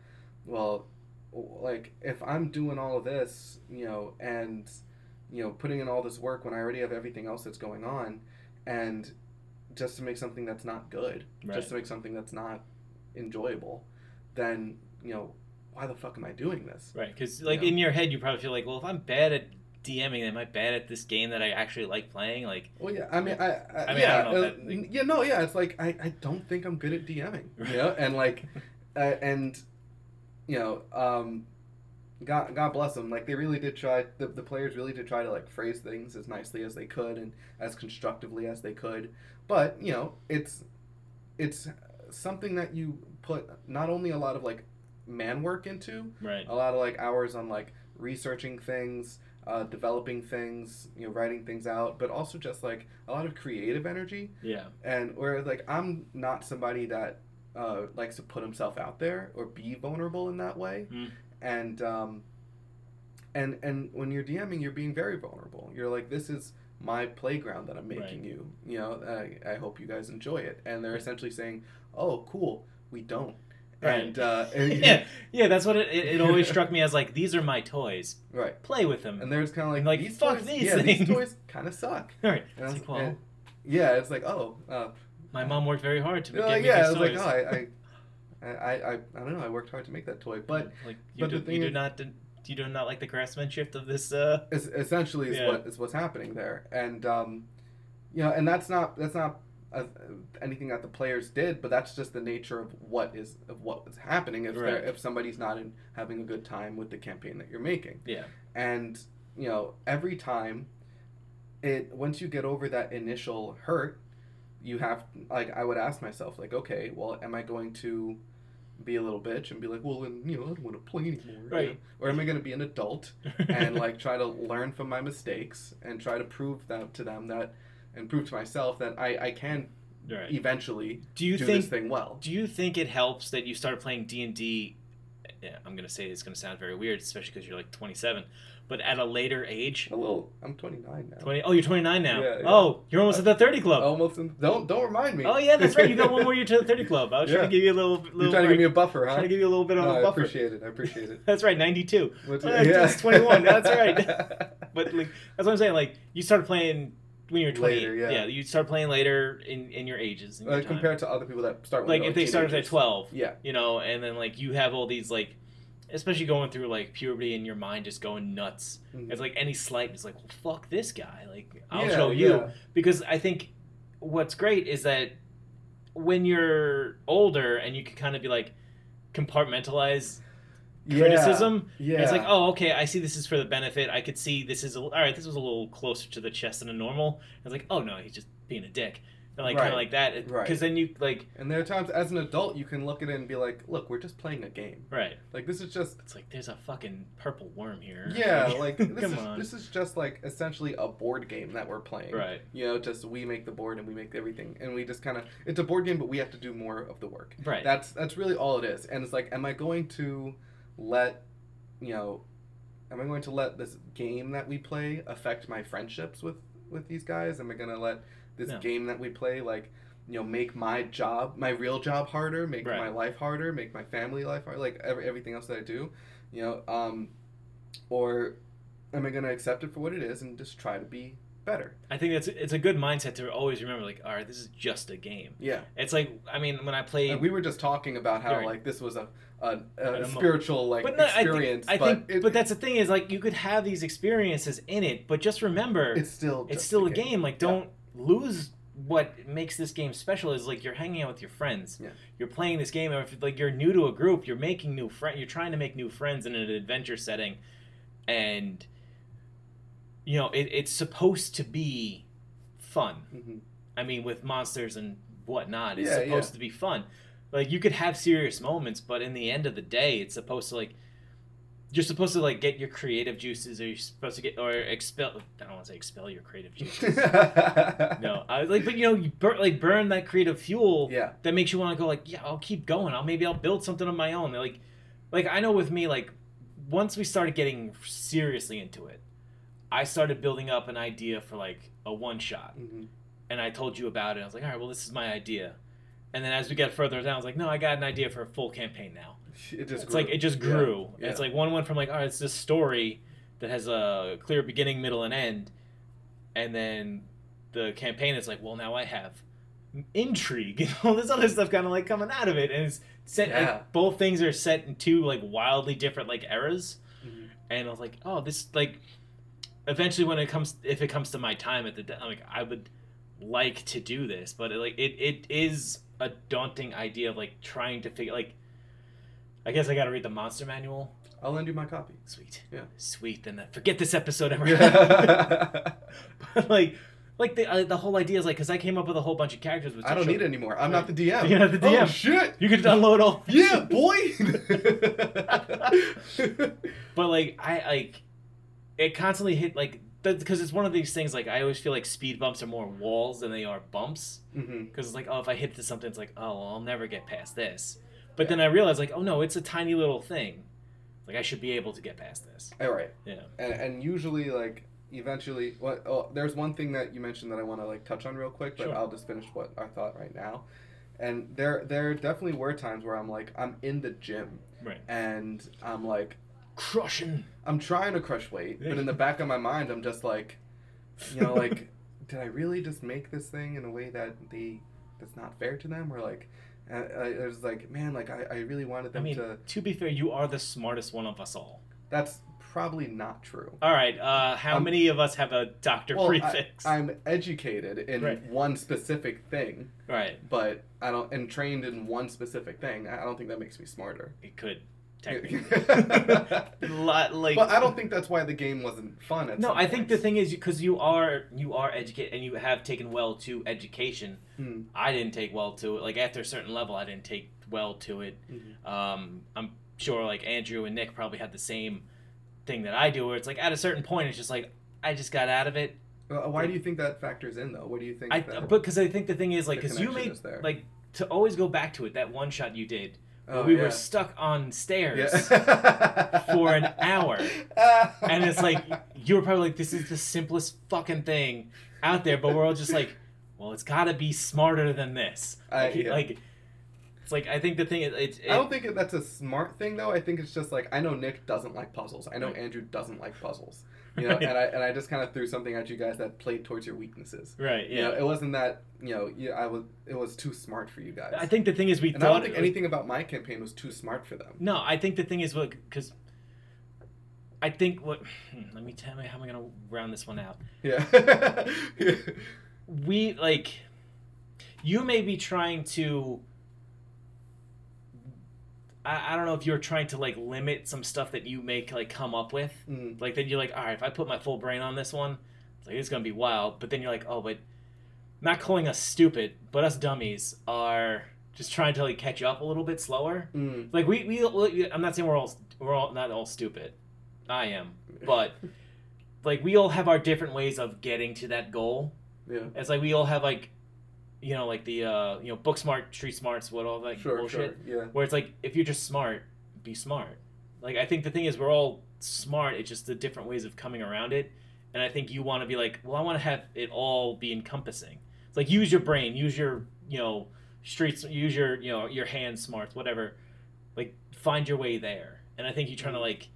well like if i'm doing all of this you know and you know putting in all this work when i already have everything else that's going on and just to make something that's not good Right. just to make something that's not enjoyable then you know why the fuck am i doing this Right. Because like in your head, you probably feel like, well, if I'm bad at DMing, am I bad at this game that I actually like playing? Like, Well, yeah, I mean, I, I, I mean, I yeah, don't know uh, that- yeah, no, yeah, it's like I, I don't think I'm good at DMing, you know, and like, <laughs> uh, and you know, um, God, God bless them. Like they really did try. The, the players really did try to like phrase things as nicely as they could and as constructively as they could. But you know, it's it's something that you put not only a lot of like man work into, right. a lot of like hours on like researching things uh, developing things you know writing things out but also just like a lot of creative energy. Yeah. and where like i'm not somebody that uh, likes to put himself out there or be vulnerable in that way. Mm. and um, and and when you're dming you're being very vulnerable. You're like this is my playground that i'm making Right. you. You know I, I hope you guys enjoy it. And they're essentially saying oh cool. We don't Right. and uh <laughs> and- yeah. Yeah. That's what it, it, it always struck me as like, these are my toys. right Play with them. and there's kind of like, like, these fuck toys, these yeah, these toys kind of suck. <laughs> Right. It's like, well, and- yeah, it's like oh, uh, my mom worked very hard to you're get like, me yeah, I was toys. like oh, I, <laughs> I, I, I, I don't know, I worked hard to make that toy, but like you but the do, thing you do is- not you do not like the craftsmanship of this. uh es- essentially is Yeah. what is what's happening there, and um, you know, and that's not that's not uh, anything that the players did, but that's just the nature of what is of what is happening if Right. if somebody's not in having a good time with the campaign that you're making. Yeah. and you know every time it once you get over that initial hurt you have like i would ask myself like okay well am i going to be a little bitch and be like well then you know i don't want to play anymore you Right. know? or am i going to be an adult <laughs> and like try to learn from my mistakes and try to prove that to them that and prove to myself that i i can right. eventually Do you do think this thing well Do you think it helps that you started playing D and D? Eh, I'm gonna say it's gonna sound very weird, especially because you're like 27, but at a later age. a little i'm 29 now 20. Oh, you're 29 now. Yeah, yeah. Oh, you're almost at the 30 club. almost in, don't don't remind me Oh yeah, that's right. You got one <laughs> more year to the 30 club. I was trying to give you a little. little you're trying to give me a buffer huh trying to give you a little bit of No, a I buffer. appreciate it. I appreciate it. <laughs> That's right, 92. What's Oh, it- it's 21. That's right. <laughs> But like that's what I'm saying. Like you started playing when you're 20. Later, yeah. you start playing later in in your ages. In your Uh, compared to other people that start like if they started at 12 Yeah. you know and then like you have all these like especially going through like puberty and your mind just going nuts Mhm. it's like any slight is like well fuck this guy like i'll Yeah, show you yeah. because i think what's great is that when you're older and you can kind of be like compartmentalize Yeah. Criticism Yeah. it's like oh okay i see this is for the benefit i could see this is a, all right this was a little closer to the chest than a normal it's like oh no he's just being a dick and like kind of like that because Right. then you like And there are times as an adult you can look at it and be like, look, we're just playing a game. right Like this is just it's like there's a fucking purple worm here yeah, like <laughs> this come is on this is just like essentially a board game that we're playing. right You know, just we make the board and we make everything, and we just kind of it's a board game, but we have to do more of the work. right That's that's really all it is. And it's like, am I going to let, you know, am I going to let this game that we play affect my friendships with with these guys? Am I gonna let this No. game that we play like, you know, make my job, my real job harder, make Right. my life harder, make my family life harder, like every, everything else that I do, you know, um, or am I gonna accept it for what it is and just try to be better? i think it's it's a good mindset to always remember like all right this is just a game Yeah. it's like i mean when i played we were just talking about how Right. like this was a a, a spiritual like but no, experience, I think, I but think it- but that's the thing is like you could have these experiences in it, but just remember it's still it's still a game. Like don't lose what makes this game special is like you're hanging out with your friends. Yeah. You're playing this game, or if like you're new to a group, you're making new friends. You're trying to make new friends in an adventure setting, and you know it, it's supposed to be fun. Mhm. I mean, with monsters and whatnot, it's Yeah, supposed yeah. to be fun. Like you could have serious moments, but in the end of the day, it's supposed to like you're supposed to like get your creative juices, or you're supposed to get or expel. I don't want to say expel your creative juices. <laughs> no, I was like, but you know, you burn like burn that creative fuel Yeah. that makes you want to go like, yeah, I'll keep going. I'll maybe I'll build something of my own. Like, like I know with me, like once we started getting seriously into it, I started building up an idea for like a one shot Mhm. and I told you about it. I was like, all right, well, this is my idea. And then as we get further down, I was like, no, I got an idea for a full campaign now. It just It's like it just grew. Yeah. It's like one went from like, all right, it's this story that has a clear beginning, middle, and end, and then the campaign is like, well, now I have intrigue <laughs> and all this other stuff kind of like coming out of it, and it's set. Yeah. Like, both things are set in two like wildly different like eras, Mhm. and I was like, oh, this like. Eventually, when it comes, if it comes to my time at the, de- like I would like to do this, but it, like it, it is a daunting idea of like trying to figure like. I guess I got to read the monster manual. I'll lend you my copy. Sweet. Yeah. Sweet. Then uh, forget this episode ever. I <laughs> but like, like the uh, the whole idea is like because I came up with a whole bunch of characters. Which I don't need it anymore. I'm not the DM. <laughs> You're not the Oh DM. shit! You could download all. Yeah, boy. <laughs> But like I like, it constantly hit like because it's one of these things like I always feel like speed bumps are more walls than they are bumps mm-hmm. because it's like oh if I hit to something it's like oh well, I'll never get past this. But then I realized like oh no it's a tiny little thing, like I should be able to get past this. All right. Yeah. And and usually like eventually what oh, there's one thing that you mentioned that I want to like touch on real quick, but Sure. I'll just finish what I thought right now. And there there definitely were times where I'm like I'm in the gym Right. and I'm like Crushing. I'm trying to crush weight, but in the back of my mind I'm just like you know like <laughs> did I really just make this thing in a way that they that's not fair to them or like I, I was like man like I, I really wanted I mean, to to be fair, you are the smartest one of us all. that's probably not true. All right. Uh, how Um, many of us have a doctor Well, prefix? I, am educated in Right. one specific thing, right. but I don't and trained in one specific thing. I don't think that makes me smarter. It could technically. <laughs> <laughs> Lot, like, but I don't think that's why the game wasn't fun. At No, I think the thing is because you are you are educated and you have taken well to education. Hmm. I didn't take well to it. Like after a certain level, I didn't take well to it. Mhm. Um, I'm sure like Andrew and Nick probably had the same thing that I do, where it's like at a certain point, it's just like I just got out of it. Uh, why do you think that factors in though? What do you think? I because I think the thing is like because you made like to always go back to it. That one shot you did, oh, we yeah. were stuck on stairs. yeah. <laughs> for an hour. <laughs> and it's like you were probably like, "This is the simplest fucking thing out there," but we're all just like, "Well, it's got to be smarter than this." I- Like, yeah. like, it's like I think the thing is, it's it, I don't think that's a smart thing though. I think it's just like I know Nick doesn't like puzzles. I know. Andrew doesn't like puzzles. You know, Right. and I and I just kind of threw something at you guys that played towards your weaknesses. right. You know, Yeah, it wasn't that you know, you, I was it was too smart for you guys. I think the thing is we and I don't think was- anything about my campaign was too smart for them. No, I think the thing is what because. I think what. hmm, Let me tell me how am I gonna round this one out. Yeah. we like you may be trying to I, I don't know if you're trying to like limit some stuff that you make like come up with Mm. like then you're like all right if i put my full brain on this one it's like it's gonna be wild but then you're like oh but not calling us stupid, but us dummies are just trying to like catch up a little bit slower. Mm. Like we, we, we I'm not saying we're all we're all not all stupid. I am, but <laughs> like we all have our different ways of getting to that goal. Yeah. It's like we all have like, you know, like the uh, you know, book smart, street smarts, what all that Sure. bullshit. Sure. Yeah. Where it's like if you're just smart, be smart. Like I think the thing is we're all smart. It's just the different ways of coming around it. And I think you want to be like, well, I want to have it all be encompassing. It's like use your brain, use your you know streets, use your you know your hand smarts, whatever. Like find your way there. And I think you're trying to like.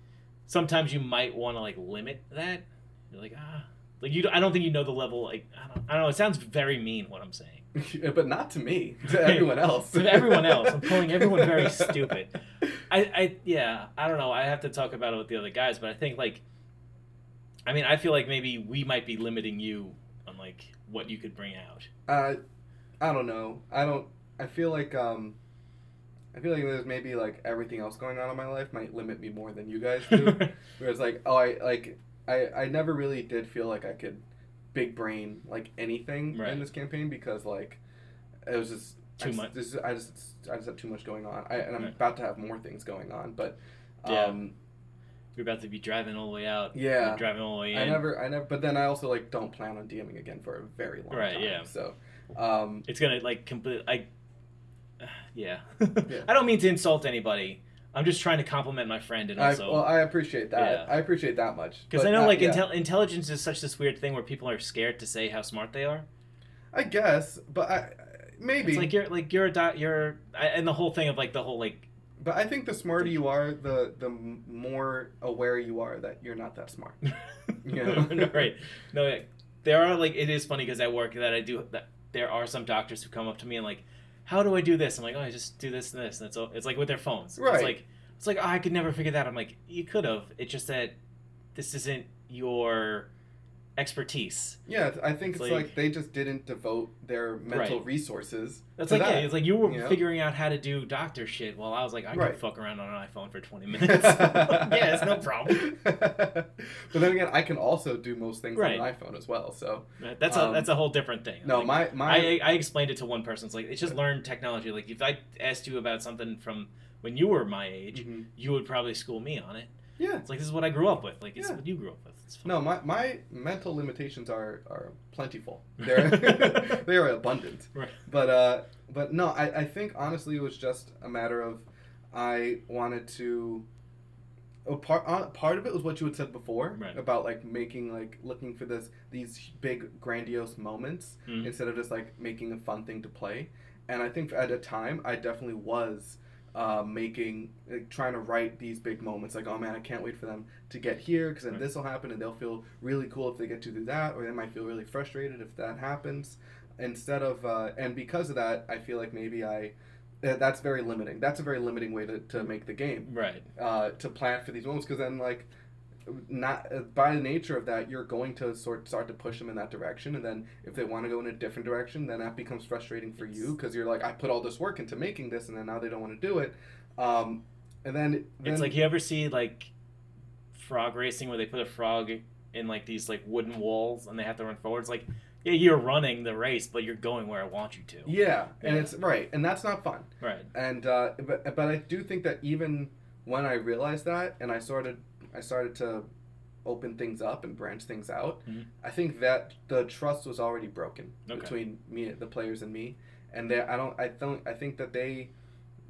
Sometimes you might want to like limit that. You're like ah, like you. I don't think you know the level. Like I don't. I don't know. It sounds very mean what I'm saying. <laughs> but not to me. To <laughs> everyone else. to everyone else. I'm calling <laughs> everyone very stupid. I, I yeah, I don't know. I have to talk about it with the other guys, but I think like I mean, I feel like maybe we might be limiting you on like what you could bring out. Uh, I don't know. I don't. I feel like um, I feel like there's maybe like everything else going on in my life might limit me more than you guys do. Whereas like oh I like I I never really did feel like I could big brain like anything Right. in this campaign because like it was just I Too just- much. This, I just I just had too much going on. I, and I'm Right. about to have more things going on, but Yeah. um, You're about to be driving all the way out. Yeah. Driving all the way in. I never I never. But then I also like don't plan on DMing again for a very long Right, time. yeah. So. Um, It's gonna like complete. I. <sighs> Yeah. Yeah. <laughs> I don't mean to insult anybody. I'm just trying to compliment my friend and I, also. well, I appreciate that. Yeah. I appreciate that much. because I know, not- like, yeah. intel- intelligence is such this weird thing where people are scared to say how smart they are. I guess, but I maybe. It's like you're like you're a dot you're and the whole thing of like the whole like but I think the smarter you are, the the more aware you are that you're not that smart. <laughs> Yeah. <laughs> no, right no there are like it is funny because at work that I do that there are some doctors who come up to me and like how do I do this? I'm like oh I just do this and this and it's it's like with their phones. Right. it's like it's like oh, I could never figure that. I'm like you could have. It's just that this isn't your expertise Yeah, I think It's it's, like- like, they just didn't devote their mental Right. resources. that's like yeah it's like you were know? figuring out how to do doctor shit while I was like I Right. could fuck around on an iPhone for 20 <laughs> minutes <laughs> yeah it's no problem <laughs> but then again, I can also do most things Right. on an iPhone as well. So that's a Um, that's a whole different thing no, Like, my my I, I explained it to one person. It's like it's just learned technology. Like if I asked you about something from when you were my age, Mhm. you would probably school me on it. Yeah. It's like this is what I grew up with. Like it's Yeah. what you grew up with. It's. No, my, my mental limitations are, are plentiful. <laughs> They're <laughs> they are abundant. Right. But uh, but no, I, I think honestly it was just a matter of I wanted to. Oh, part uh, part of it was what you had said before Right. about like making like looking for this these big grandiose moments Mhm. instead of just like making a fun thing to play. And I think at a time I definitely was uh, making like, trying to write these big moments like oh man I can't wait for them to get here because then Right. this will happen and they'll feel really cool if they get to do that or they might feel really frustrated if that happens instead of uh, and because of that I feel like maybe I that's very limiting that's a very limiting way to, to make the game Right. uh, to plan for these moments because then like not uh, by the nature of that you're going to sort start to push them in that direction and then if they want to go in a different direction then that becomes frustrating for you because you're like I put all this work into making this and then now they don't want to do it um, and then, then It's like you ever see like frog racing where they put a frog in like these like wooden walls and they have to run forward. It's like yeah, you're running the race, but you're going where I want you to. yeah and it's right and that's not fun Right. and uh, but but I do think that even when I realized that and I started I started to open things up and branch things out, Mhm. I think that the trust was already broken Okay. between me the players and me, and they I don't I don't I think that they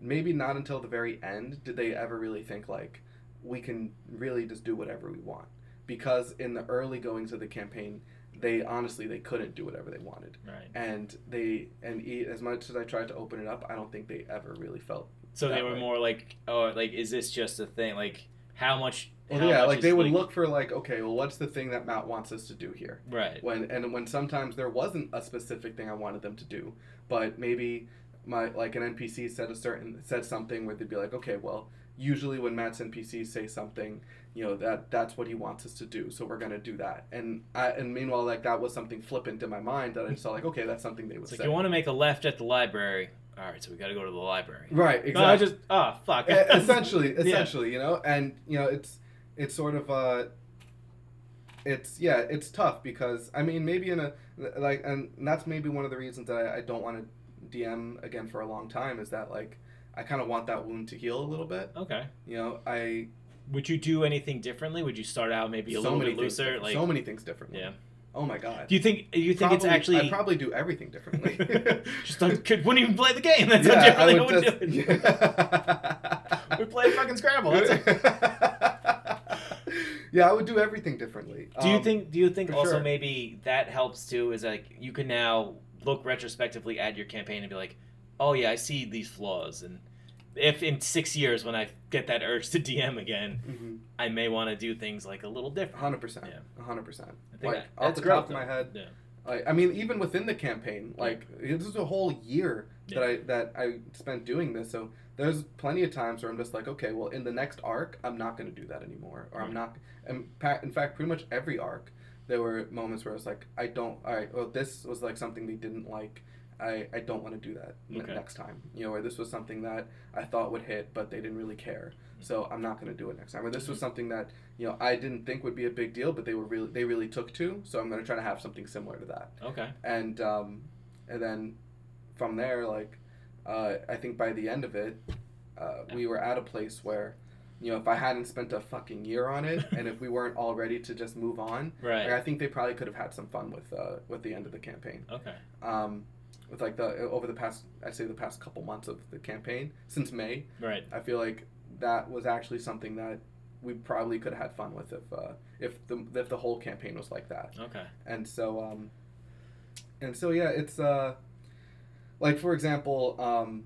maybe not until the very end did they ever really think like we can really just do whatever we want because in the early goings of the campaign they honestly they couldn't do whatever they wanted Right. and they and e- as much as I tried to open it up I don't think they ever really felt So they were way. more like, oh, like is this just a thing? Like how much? Well, yeah like they would look for like okay well what's the thing that Matt wants us to do here Right. when and when sometimes there wasn't a specific thing I wanted them to do, but maybe my like an NPC said a certain said something where they'd be like, okay, well, usually when Matt's NPCs say something, you know that that's what he wants us to do, so we're gonna do that. And I and meanwhile, like that was something flippant in my mind that I just saw like, okay, that's something they would It's like say. you want to make a left at the library. All right, so we got to go to the library. right, No, exactly. I just oh fuck. Essentially, <laughs> essentially, you know, and you know, it's it's sort of a it's yeah, it's tough because I mean maybe in a like and that's maybe one of the reasons that I, I don't want to DM again for a long time is that like I kind of want that wound to heal a little bit. Okay. You know, I Would you do anything differently? Would you start out maybe a so little many bit looser? Like, so many things differently. yeah. Oh my god. Do you think? Do you think it's actually? I'd probably do everything differently. <laughs> just don't, could, wouldn't even play the game. That's Yeah, how differently I we would would do it. just- <laughs> we play fucking Scrabble. That's it. <laughs> yeah, I would do everything differently. Do you Um, think? Do you think also sure. maybe that helps too? Is like you can now look retrospectively at your campaign and be like, oh yeah, I see these flaws, and if in six years when I get that urge to <laughs> DM again, Mhm. I may want to do things like a little different. hundred percent, Yeah. hundred percent. I think Like that- off the top of my head, Yeah. like I mean, even within the campaign, like this is a whole year that I that I spent doing this. So there's plenty of times where I'm just like, okay, well, in the next arc, I'm not going to do that anymore, or I'm mm. not. And in fact, pretty much every arc, there were moments where I was like, I don't. All right, well, this was like something they didn't like. I, I don't want to do that Okay. next time. You know, or this was something that I thought would hit, but they didn't really care. Mm. So I'm not going to do it next time. Or this was mm. something that you know I didn't think would be a big deal, but they were really they really took to. So I'm going to try to have something similar to that. Okay. And um, and then from there, like uh, I think by the end of it, uh, we were at a place where. You know, if I hadn't spent a fucking year on it, and if we weren't all ready to just move on, <laughs> Right. like, I think they probably could have had some fun with uh, with the end of the campaign Okay. um, with like the over the past I'd say the past couple months of the campaign since May. Right. I feel like that was actually something that we probably could have had fun with if uh, if the if the whole campaign was like that. Okay. And so um, and so yeah, it's uh, like for example, um,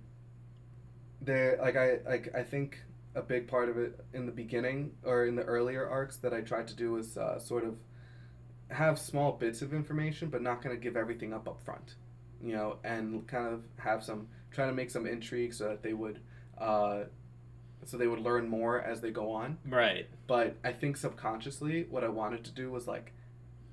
there like I like I think a big part of it in the beginning or in the earlier arcs that I tried to do was uh, sort of have small bits of information, but not going to give everything up up front, you know, and kind of have some try to make some intrigue so that they would. Uh, so they would learn more as they go on Right. but I think subconsciously what I wanted to do was like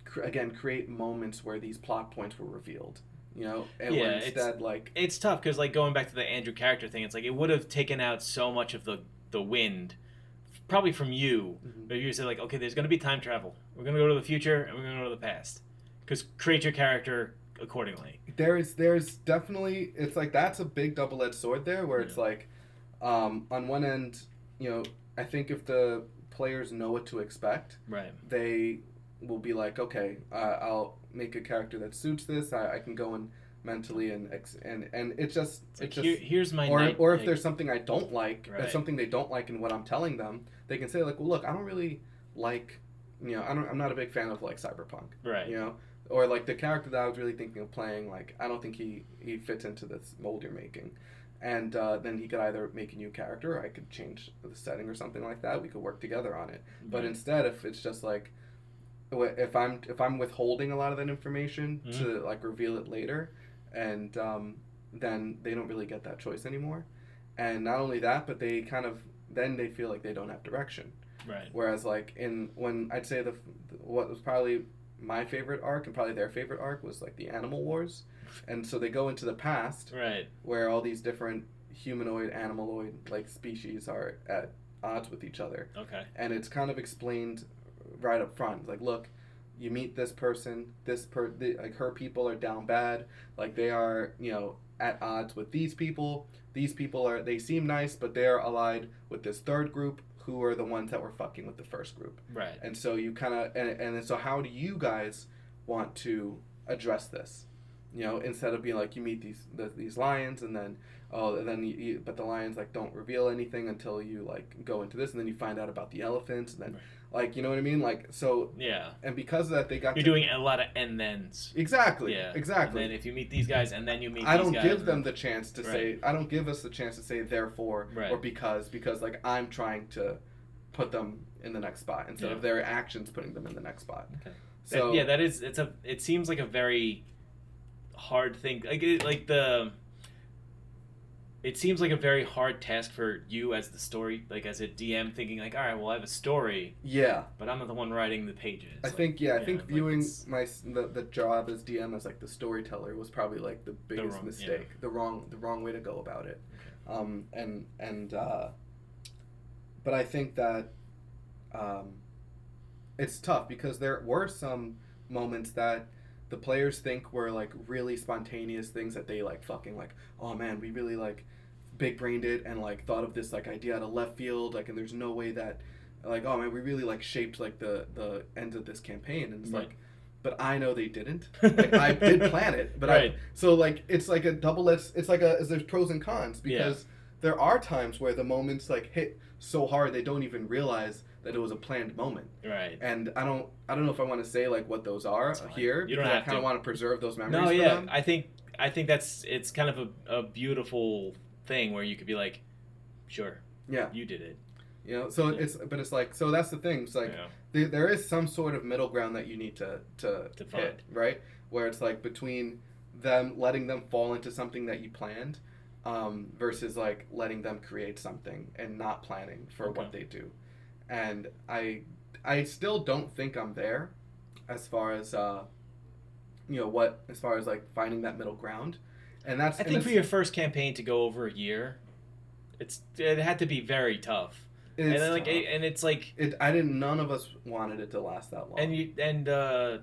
cr- again create moments where these plot points were revealed you know and Yeah, where it's- like It's tough because like going back to the Andrew character thing, it's like it would have taken out so much of the the wind, probably from you. Mhm. But you said like, okay, there's gonna be time travel. We're gonna go to the future and we're gonna go to the past, because create your character accordingly. there is there's definitely it's like that's a big double-edged sword there where it's like um, on one end you know I think if the players know what to expect Right. they will be like okay uh, I'll make a character that suits this I, I can go and mentally and ex- and and it's just It's like it just here, here's my or, night. or if like- there's something I don't like, Right. something they don't like in what I'm telling them, they can say like, "Well, look, I don't really like, you know, I don't, I'm not a big fan of like cyberpunk, right. you know, or like the character that I was really thinking of playing, like I don't think he he fits into this mold you're making." And uh, then he could either make a new character, or I could change the setting or something like that. We could work together on it. But instead, if it's just like, if I'm if I'm withholding a lot of that information Mhm. to like reveal it later, and um, then they don't really get that choice anymore. And not only that, but they kind of then they feel like they don't have direction. right. Whereas like in when I'd say the what was probably my favorite arc and probably their favorite arc was like the Animal Wars, and so they go into the past Right. where all these different humanoid animaloid like species are at odds with each other Okay. and it's kind of explained right up front. Like look you meet this person this per the, like her people are down bad. Like they are you know at odds with these people. These people are they seem nice but they're allied with this third group who are the ones that were fucking with the first group. Right. and so you kind of and, and so how do you guys want to address this? You know instead of being like you meet these the, these lions and then oh and then you, you, but the lions like don't reveal anything until you like go into this and then you find out about the elephants and then like you know what i mean like so Yeah. and because of that they got You're to- doing a lot of and thens. exactly Yeah. exactly And then if you meet these guys and then you meet I don't guys, give them the chance to Right. say I don't give us the chance to say therefore Right. or because because like I'm trying to put them in the next spot instead Yeah. of their actions putting them in the next spot. Okay. So That- yeah, that is it's a it seems like a very hard thing. Like it, like the it seems like a very hard task for you as the story, like as a DM, thinking like, all right, well, I have a story, yeah, but I'm not the one writing the pages. I Like, think yeah, I yeah, think like viewing it's- my the, the job as DM as like the storyteller was probably like the biggest wrong- mistake, the wrong the wrong way to go about it. Um, and and uh, but I think that um, it's tough because there were some moments that the players think were like really spontaneous things that they like fucking like oh man we really like big brained it and like thought of this like idea out of left field like and there's no way that like oh man we really like shaped like the the end of this campaign and it's Right. like but I know they didn't. <laughs> Like I did plan it, but Right. I so like it's like a double edged. It's like a there's pros and cons because there are times where the moments like hit so hard they don't even realize that it was a planned moment. Right. And I don't I don't know if I want to say like what those are here. You don't have I kind of want to preserve those memories. No, yeah, them. I think I think that's it's kind of a, a beautiful thing where you could be like, sure, Yeah. you did it. You know, so Yeah. it's but it's like so that's the thing. It's like you know? there, is some sort of middle ground that you need to to, To hit, right? Where it's like between them letting them fall into something that you planned, um, versus like letting them create something and not planning for what they do. And I I still don't think I'm there, as far as uh, you know what as far as like finding that middle ground, and that's I and think for your first campaign to go over a year, it's it had to be very tough. and then like tough. it, and it's like it I didn't none of us wanted it to last that long. and you and uh,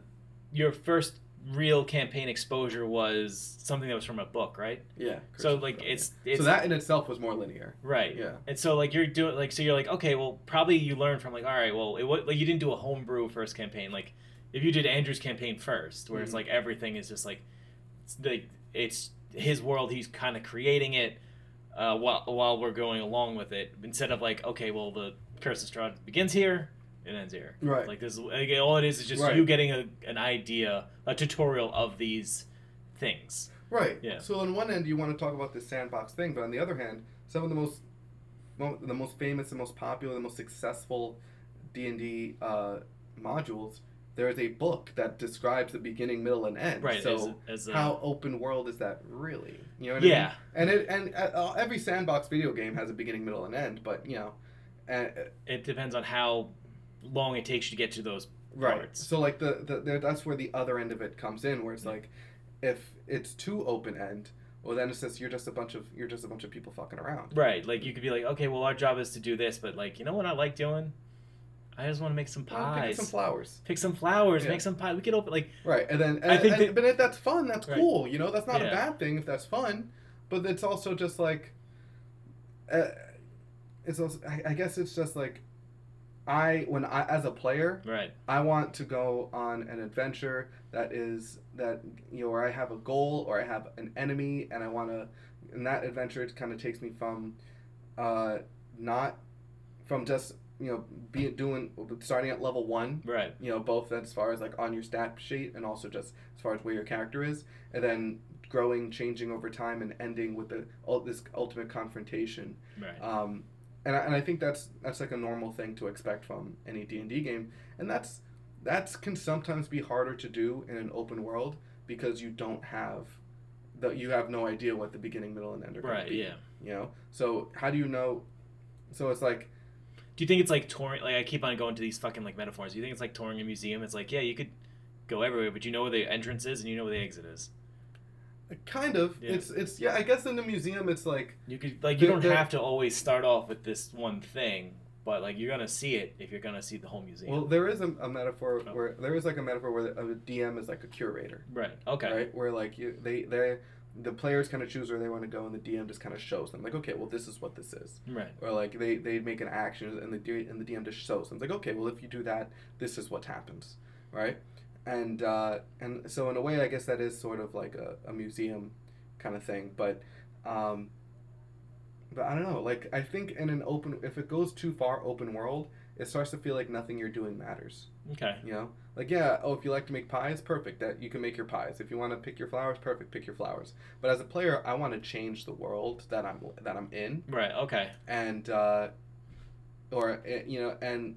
your first real campaign exposure was something that was from a book, right? yeah. So like it's it's so that in itself was more linear. right. Yeah. And so like you're doing like so you're like okay well probably you learn from like all right well it was like you didn't do a homebrew first campaign like if you did Andrew's campaign first where it's Mhm. like everything is just like it's like it's his world he's kind of creating it uh, while while we're going along with it instead of like okay well the Curse of Strahd begins here and ends here Right. like this like, all it is is just Right. you getting a, an idea a tutorial of these things Right. Yeah. So on one end, you want to talk about this sandbox thing, but on the other hand, some of the most, mo- the most famous, the most popular, the most successful D and D uh, modules, there is a book that describes the beginning, middle, and end. right So as, as a, how open world is that really? You know what yeah I mean? Yeah. And it and uh, every sandbox video game has a beginning, middle, and end. But you know, uh, it depends on how long it takes you to get to those Right. parts. So like the, the, the that's where the other end of it comes in, where it's like, if it's too open end, well then it's just you're just a bunch of you're just a bunch of people fucking around. Right. Like you could be like, okay, well our job is to do this, but like, you know what I like doing? I just want to make some pies. pick some flowers. Pick some flowers, Yeah. make some pie. We could open like Right, and then and, I think and- that- but if that's fun, that's Right. cool. You know, that's not Yeah. a bad thing if that's fun, but it's also just like, uh, it's also I, I guess it's just like, I when I as a player, right. I want to go on an adventure that is that you know where I have a goal or I have an enemy and I want to and that adventure it kind of takes me from uh not from just you know being doing starting at level 1 Right. you know both as far as like on your stat sheet and also just as far as where your character is and then growing changing over time and ending with the all this ultimate confrontation Right. um, and I, and I think that's that's like a normal thing to expect from any D and D game, and that's that's can sometimes be harder to do in an open world because you don't have the you have no idea what the beginning, middle, and end are. right. be, Yeah. You know, so how do you know? So it's like Do you think it's like touring? Like I keep on going to these fucking like metaphors. Do you think it's like touring a museum? It's like yeah, you could go everywhere, but you know where the entrance is and you know where the exit is. Kind of Yeah. it's it's yeah. I guess in the museum it's like You could like you don't have to always start off with this one thing, but like you're gonna see it if you're gonna see the whole museum. well, there is a, a metaphor Oh. where there is like a metaphor where a DM is like a curator. right. Okay. right? Where like you, they they the players kind of choose where they want to go, and the DM just kind of shows them like, okay, well this is what this is, Right. or like they they make an action, and the and the DM just shows them like, okay, well if you do that, this is what happens, right? And uh, and so in a way, I guess that is sort of like a, a museum kind of thing, but. Um, but I don't know. Like I think in an open, if it goes too far open world, it starts to feel like nothing you're doing matters. Okay. You know, like yeah, oh, if you like to make pies, perfect. That you can make your pies. If you want to pick your flowers, perfect. Pick your flowers. But as a player, I want to change the world that I'm that I'm in, Right. Okay. and uh, or eh, you know, and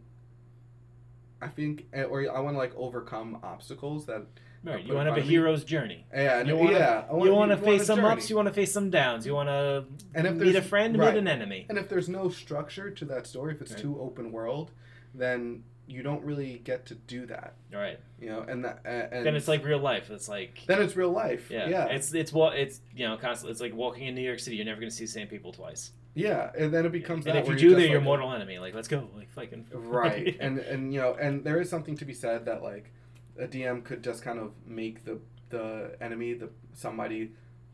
I think, eh, or I want to like overcome obstacles that. Right. You want to have a hero's journey. Yeah, You wanna- yeah. I you want to face some ups. You want to face some downs. You want to And if meet a friend, right. meet an enemy. And if there's no structure to that story, if it's Right. too open world, then you don't really get to do that. Right. You know, and that eh, and Then it's like real life. It's like then it's real life. yeah. yeah. It's it's what it's you know constantly. It's like walking in New York City. You're never gonna see the same people twice. Yeah, and then it becomes and that if you do, you're they're your like- mortal enemy. Like, let's go. Like, fucking. <laughs> right <laughs> and and you know and there is something to be said that like a dm could just kind of make the the enemy the somebody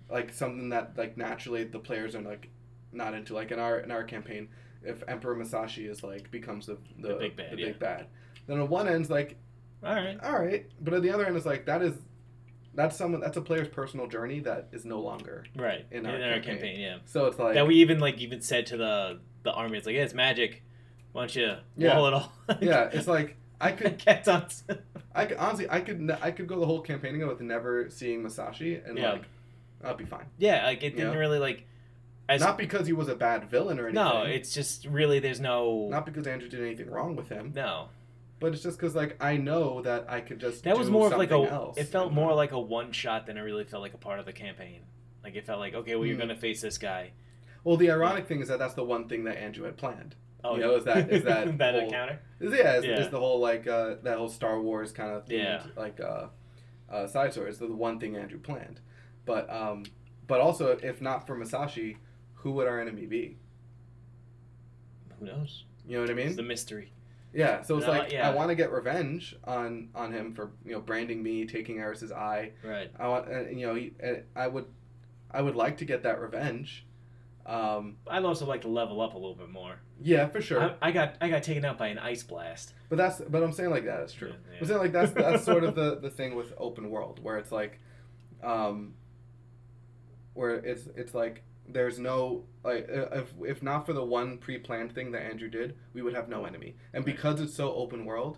like something that like naturally the players are like not into like in our in our campaign if emperor masashi is like becomes the the, The big bad, the yeah. big bad then on one end's like All right. all right but at the other end is like that is that's someone that's a player's personal journey that is no longer Right. In In our our, campaign. campaign. yeah. so it's like that we even like even said to the the army, it's like, yeah, it's magic. Why don't you Yeah. it all? <laughs> yeah it's like i could <laughs> Cats on. I could honestly, I could, I could go the whole campaign with never seeing Masashi, and Yeah. like, I'll be fine. yeah, like it didn't Yeah. really like. As, Not because he was a bad villain or anything. no, it's just really there's no. not because Andrew did anything wrong with him, no, but it's just because like I know that I could just. that was more of like a. else It felt more like a one shot than it really felt like a part of the campaign. Like it felt like okay, well, you're Hmm. gonna face this guy. Well, the ironic thing is that that's the one thing that Andrew had planned. Oh, You know, is that- is <laughs> that that whole- encounter? Is yeah, is, Yeah. is the whole like uh, that whole Star Wars kind of themed, Yeah. like uh, uh, side story is the one thing Andrew planned, but um, but also if not for Masashi, who would our enemy be? Who knows? You know what I mean? It's the mystery. Yeah, so it's like yeah. I want to get revenge on on him for you know branding me, taking Eris's eye. Right. I want uh, you know he, uh, I would I would like to get that revenge. Um, I'd also like to level up a little bit more. yeah, for sure. I, I got I got taken out by an ice blast. But that's but I'm saying like that is true. Yeah, yeah. I'm saying like that's that's sort of <laughs> the the thing with open world where it's like, um, where it's it's like there's no like uh, if if not for the one pre-planned thing that Andrew did, we would have no enemy. And Right. because it's so open world,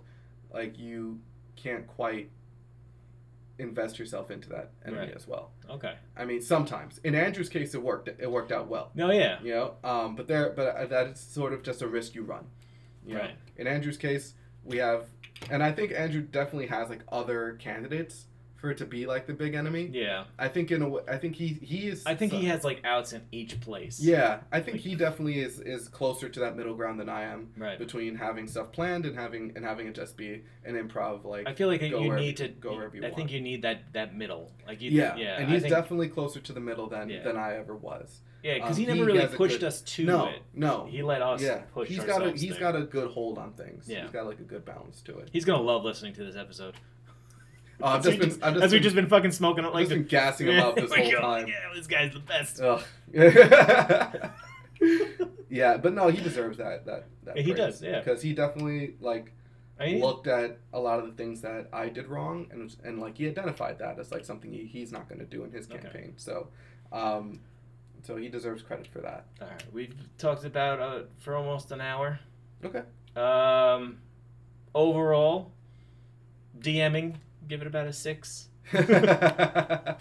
like you can't quite invest yourself into that enemy Right. as well. Okay. I mean, sometimes in Andrew's case, it worked. It worked out well. No, yeah. You know, um, but there, but uh, that is sort of just a risk you run. You know? Right. In Andrew's case, we have, and I think Andrew definitely has like other candidates for it to be like the big enemy. Yeah. I think in a way, I think he he is. I think he has like outs in each place. Yeah, I think he definitely is is closer to that middle ground than I am Right. between having stuff planned and having and having it just be an improv like. I feel like you wherever- need to go wherever you I think you need that that middle. Like you yeah, yeah. and he's think, definitely closer to the middle than Yeah. than I ever was. Yeah, cuz um, he never he really pushed good- us to no, it. no, He let us yeah, push he's got a he's there. got a good hold on things. Yeah. he's got like a good balance to it. He's going to love listening to this episode. Oh, I've As just been, I've just as we've been, just been fucking smoking it like just been gassing him up this <laughs> whole oh, time. Yeah, this guy's the best. Ugh. <laughs> yeah, but no, he deserves that. That, that Yeah, he does, yeah. because he definitely like I mean, looked at a lot of the things that I did wrong, and and like he identified that as like something he, he's not going to do in his Okay. campaign. So, um, so he deserves credit for that. all right, we've talked about uh, for almost an hour. Okay. Um, overall, DMing, give it about a six. <laughs> uh,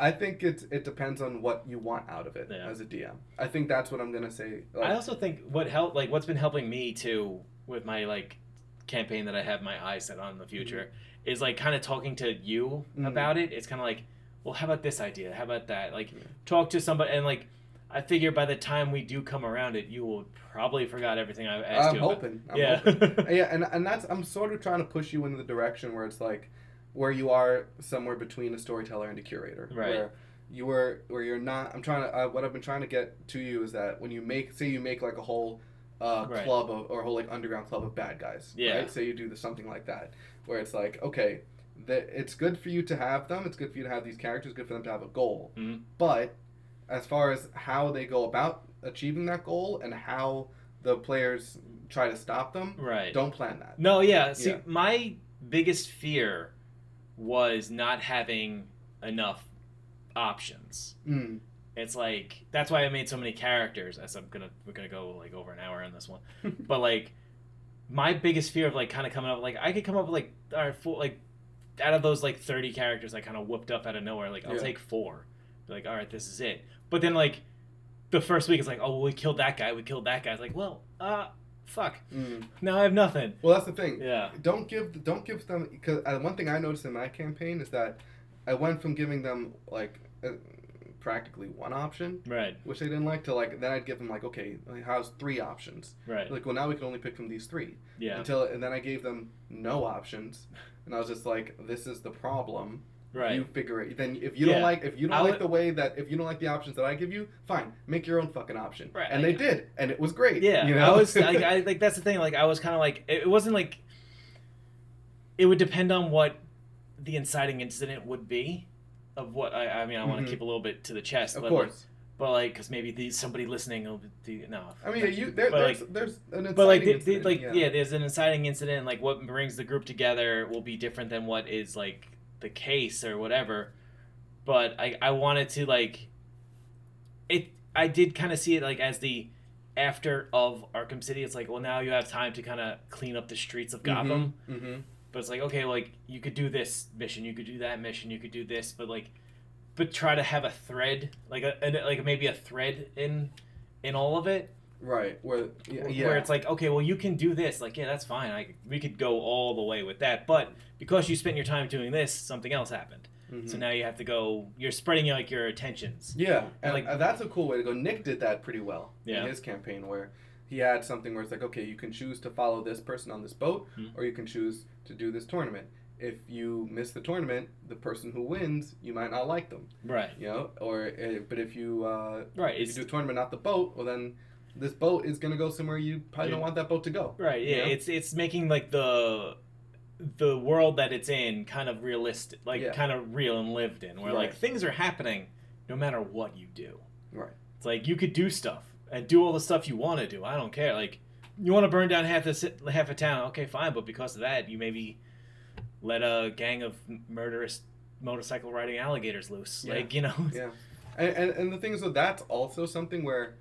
I think it it depends on what you want out of it Yeah. as a DM. I think that's what I'm gonna say. Like, I also think what helped, like, what's been helping me too with my like campaign that I have my eyes set on in the future is like kind of talking to you Mhm. about it. It's kind of like, well, how about this idea? How about that? Like, Yeah. talk to somebody, and like, I figure by the time we do come around it, you will probably forgot everything I've asked I'm you. hoping. I'm yeah. hoping. <laughs> yeah, and and that's I'm sort of trying to push you in the direction where it's like where you are somewhere between a storyteller and a curator. Right. Where you were where you're not. I'm trying to. Uh, what I've been trying to get to you is that when you make, say, you make like a whole. Uh, Right. club of or a whole like underground club of bad guys. Yeah. Right. Say you do the, something like that, where it's like, okay, that it's good for you to have them. It's good for you to have these characters. Good for them to have a goal. Mhm. But as far as how they go about achieving that goal and how the players try to stop them, right. don't plan that. No, yeah. See, Yeah. my biggest fear was not having enough options. Mm. It's like that's why I made so many characters. As I'm gonna we're gonna go like over an hour on this one, <laughs> but like my biggest fear of like kind of coming up like I could come up with like all right, four, like out of those like 30 characters I kind of whooped up out of nowhere. Like I'll Yeah. take four. Be like all right, this is it. But then like the first week it's like oh well, we killed that guy. We killed that guy. It's like well uh fuck Mm. now I have nothing. Well, that's the thing. Yeah. Don't give don't give them because uh, one thing I noticed in my campaign is that I went from giving them like uh, practically one option, Right. which they didn't like, to like then I'd give them like okay, like, how's three options? Right. Like well now we can only pick from these three. Yeah. Until and then I gave them no options, and I was just like, this is the problem. Right. You figure it. Then if you Yeah. don't like if you don't I like would- the way that if you don't like the options that I give you, fine, make your own fucking option. Right, And like- they did, and it was great. Yeah, you know? I was like, I <laughs> like that's the thing. Like, I was kind of like, it wasn't like. It would depend on what the inciting incident would be, of what I. I mean, I want to mm-hmm. keep a little bit to the chest, of but course. but like, because maybe these somebody listening will be no. I mean, you there, there's like- there's an inciting But like, the, the, incident, like yeah. yeah. there's an inciting incident. Like, what brings the group together will be different than what is like the case or whatever. But I, I wanted to like, it. I did kind of see it like as the after of Arkham City. It's like, well, now you have time to kind of clean up the streets of Gotham. Mhm. But it's like, okay, like you could do this mission, you could do that mission, you could do this, but like, but try to have a thread, like a, like maybe a thread in, in all of it Right. Where yeah, where it's like, okay, well, you can do this. Like, yeah, that's fine. I we could go all the way with that, but because you spent your time doing this, something else happened. Mhm. So now you have to go. You're spreading like your attentions. Yeah, and Like- uh, that's a cool way to go. Nick did that pretty well Yeah. in his campaign, where he had something where it's like, okay, you can choose to follow this person on this boat, Hmm. or you can choose to do this tournament. If you miss the tournament, the person who wins, you might not like them, Right. you know. Or uh, but if you uh, Right. if you do a tournament, not the boat, well then this boat is gonna go somewhere you probably don't want that boat to go. right. Yeah. you know? It's it's making like the the world that it's in kind of realistic, like Yeah. kind of real and lived in, where like things are happening no matter what you do. Right. It's like you could do stuff and do all the stuff you want to do. I don't care. Like you want to burn down half the half a town, okay, fine. But because of that, you maybe let a gang of murderous motorcycle riding alligators loose. Yeah. Like you know, Yeah, and, and and the thing is, though, that's also something where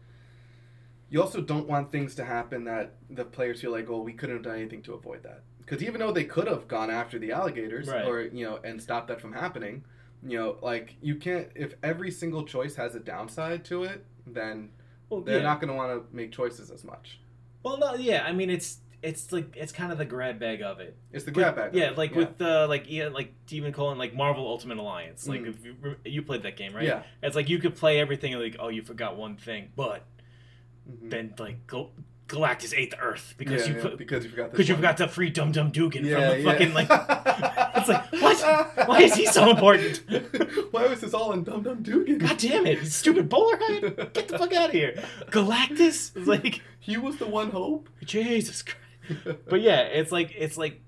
you also don't want things to happen that the players feel like, oh, we couldn't have done anything to avoid that. Because even though they could have gone after the alligators, Right. or you know, and stopped that from happening, you know, like you can't. If every single choice has a downside to it, then well, they're yeah. not going to want to make choices as much. Well, no, yeah. I mean, it's it's like it's kind of the grab bag of it. It's the grab bag. of Yeah, like with uh, like yeah, like Demon Colon, like Marvel Ultimate Alliance. Like Mhm. if you you played that game, right? Yeah. It's like you could play everything and like oh you forgot one thing, but Mhm. then like Gal- Galactus ate the Earth because Yeah, you yeah, because you forgot because you forgot to free Dum Dum Dugan Yeah, from the fucking like. <laughs> It's like, what? Why is he so important? <laughs> Why was this all in Dum Dum Dugan? God damn it! Stupid bowler head! Get the fuck out of here! <laughs> Galactus is like he was the one hope. Jesus Christ. But yeah, it's like it's like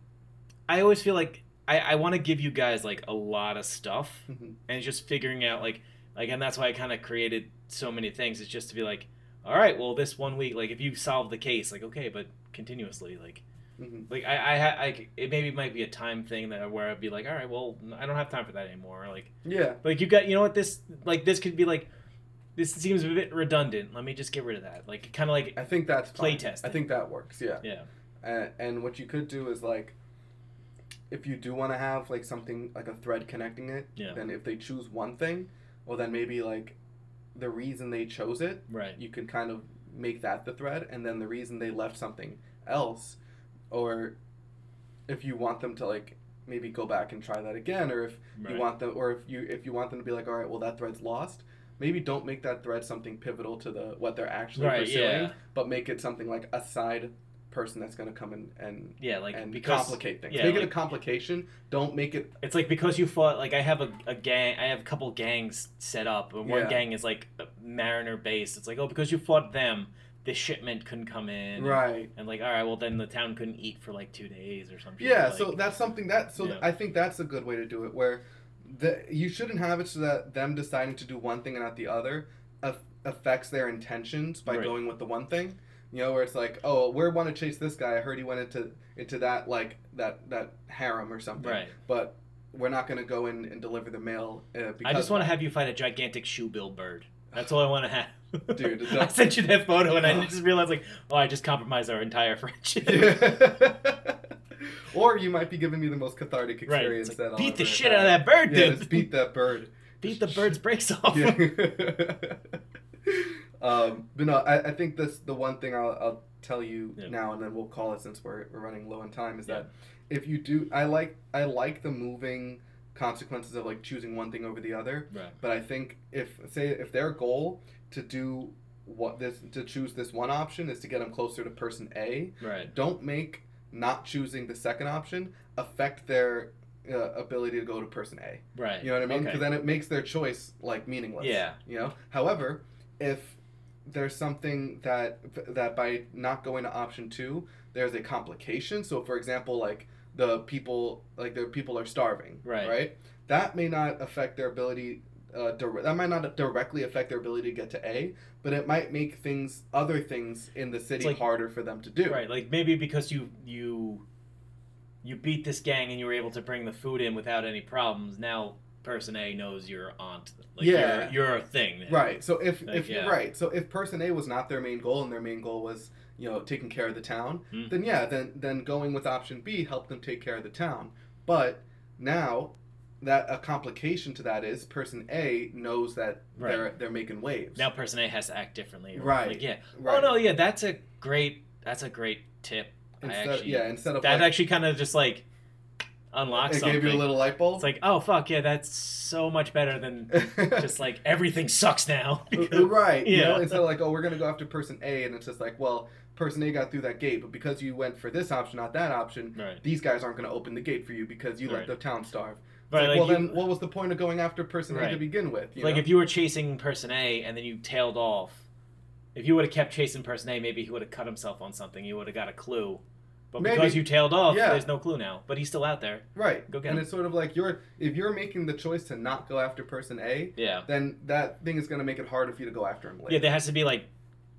I always feel like I, I want to give you guys like a lot of stuff Mhm. and just figuring out like like and that's why I kind of created so many things. It's just to be like, all right, well this one week like if you solve the case, like okay, but continuously like Mhm. like I I, I it maybe might be a time thing that where I'd be like, all right, well I don't have time for that anymore. Like Yeah. like you got you know what this like this could be like this seems a bit redundant. Let me just get rid of that. Like kind of like I think that's Play fine. testing. I think that works. Yeah. yeah And, and what you could do is like, if you do want to have like something like a thread connecting it, Yeah. then if they choose one thing, well then maybe like the reason they chose it, right you can kind of make that the thread, and then the reason they left something else, or if you want them to like maybe go back and try that again, or if right. you want them, or if you if you want them to be like, all right, well that thread's lost. Maybe don't make that thread something pivotal to the what they're actually Right, pursuing, yeah. but make it something like a side person that's going to come in and yeah like and because complicate things. yeah, make it a complication. Don't make it. It's like because you fought like I have a, a gang I have a couple gangs set up and one Yeah. gang is like uh, Mariner based. It's like oh because you fought them this shipment couldn't come in Right. and like all right well then the town couldn't eat for like two days or something. Yeah. like, so that's something that. So Yeah. I think that's a good way to do it. Where the you shouldn't have it so that them deciding to do one thing and not the other aff- affects their intentions by Right. going with the one thing. You know, where it's like, oh, we want to chase this guy. I heard he went into into that like that that harem or something. right. But we're not going to go in and deliver the mail. Uh, because I just want to have you find a gigantic shoe-bill bird. That's all I want to have. <laughs> Dude, <laughs> I sent you that photo and I <laughs> just realized like oh I just compromised our entire friendship. that. or you might be giving me the most cathartic Right. experience that like, I'll beat the shit have. out of that bird, Yeah, dude. just beat that bird. Beat the bird's brakes off. Yeah. Um, but no, I, I think this the one thing I'll, I'll tell you Yeah. now, and then we'll call it since we're, we're running low on time. Is Yeah. that if you do, I like I like the moving consequences of like choosing one thing over the other. Right. But I think if say if their goal to do what this to choose this one option is to get them closer to person A, Right. don't make not choosing the second option affect their uh, ability to go to person A. Right. You know what I mean? Okay. Because then it makes their choice like meaningless. Yeah. You know. However, if there's something that that by not going to option two, there's a complication. So, for example, like the people like the people are starving. Right. Right. That may not affect their ability. Uh, dire- that might not directly affect their ability to get to A, but it might make things, other things in the city like- harder for them to do. Right, like maybe because you you you beat this gang and you were able to bring the food in without any problems. Now person A knows your aunt. Like Yeah. you're, you're a thing. Right. So if Like, if yeah. right, so if person A was not their main goal and their main goal was you know taking care of the town, Hmm. then yeah, then then going with option B helped them take care of the town. But now that a complication to that is person A knows that Right. they're they're making waves. Now person A has to act differently. Right. Like, yeah. right. Oh no, yeah, that's a great that's a great tip. I Instead, actually, yeah, instead of that like, actually kind of just like unlocks it something. gave you a little light bulb. It's like, oh fuck yeah, that's so much better than <laughs> just like everything sucks now. <laughs> right. You know, Yeah. instead of like, oh, we're gonna go after person A, and it's just like, well, person A got through that gate, but because you went for this option, not that option, right. these guys aren't gonna open the gate for you because you let the town starve. Right, like, like well, you- then what was the point of going after person A to begin with? You like know? if you were chasing person A and then you tailed off, if you would have kept chasing person A, maybe he would have cut himself on something. You would have got a clue. But Maybe. because you tailed off, Yeah. there's no clue now. But he's still out there. right, Go get and him. it's sort of like you're if you're making the choice to not go after person A, Yeah. then that thing is gonna make it harder for you to go after him later. Yeah, there has to be like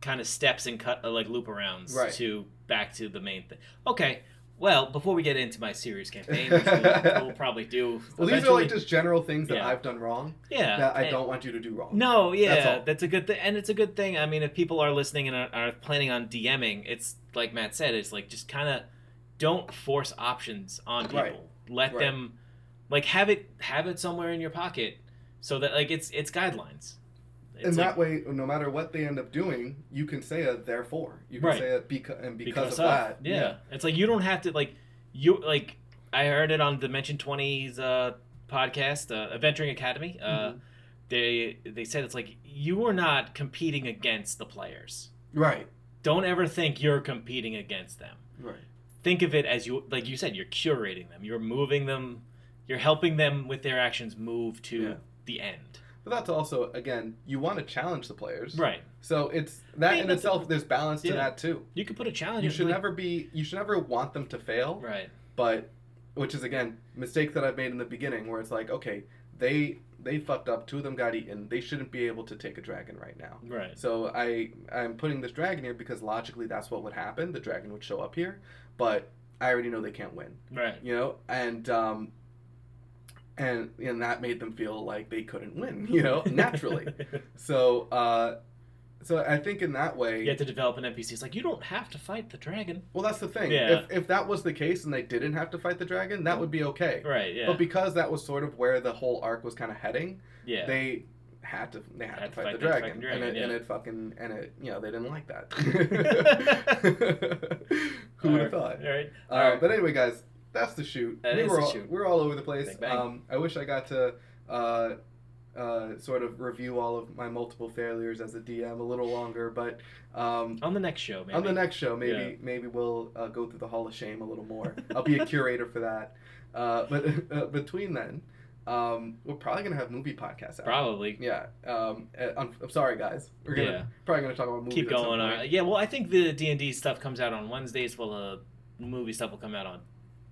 kind of steps and cut uh, like loop arounds Right. to back to the main thing. Okay. Well, before we get into my serious campaign, which we'll, <laughs> we'll probably do. well, these are like just general things that Yeah. I've done wrong yeah that I and- don't want you to do wrong. No, yeah, That's that's, a good thing, and it's a good thing. I mean, if people are listening and are, are planning on DMing, it's like Matt said, it's like just kind of don't force options on people. Right. Let Right. them like have it have it somewhere in your pocket so that like it's it's guidelines. It's and like, that way, no matter what they end up doing, you can say a therefore. You can Right. say it because and because, because of, that. yeah. it's like you don't have to like you like I heard it on Dimension 20's uh, podcast, uh, Adventuring Academy. Uh, Mhm. They they said it's like you are not competing against the players. Right. Don't ever think you're competing against them. Right. Think of it as you like you said, you're curating them. You're moving them. You're helping them with their actions move to Yeah. the end. But that's also again, you want to challenge the players. Right. So it's that mean, in itself. There's balance to yeah. that too. You could put a challenge. You should like- never be. You should never want them to fail. Right. But which is again mistake that I've made in the beginning, where it's like, okay, they they fucked up. Two of them got eaten. They shouldn't be able to take a dragon right now. Right. So I I'm putting this dragon here because logically that's what would happen. The dragon would show up here, but I already know they can't win. Right. You know, and um, and and that made them feel like they couldn't win. <laughs> You know, naturally. <laughs> so uh, so I think in that way, you have to develop an NPC. It's like you don't have to fight the dragon. well, that's the thing. Yeah. If if that was the case and they didn't have to fight the dragon, that would be okay. Right. Yeah. But because that was sort of where the whole arc was kind of heading, yeah. they had to they had, Had to fight, the, the dragon, dragon, and, it, and it fucking and it you know they didn't like that. <laughs> <laughs> Who would have thought? All right. Uh, All right. But anyway, guys, that's the shoot. That we is were the all, shoot. We're all over the place. Bang, bang. Um, I wish I got to uh, uh, sort of review all of my multiple failures as a DM a little longer, but um, on the next show, maybe. on the next show, maybe Yeah. maybe we'll uh, go through the Hall of Shame a little more. I'll be a curator for that. Uh, but <laughs> uh, between then, um, we're probably gonna have movie podcasts out. Probably. Yeah. Um, I'm, I'm sorry, guys. We're gonna Yeah. probably gonna talk about movies. Keep going on. Yeah. Well, I think the D and D stuff comes out on Wednesdays, while the movie stuff will come out on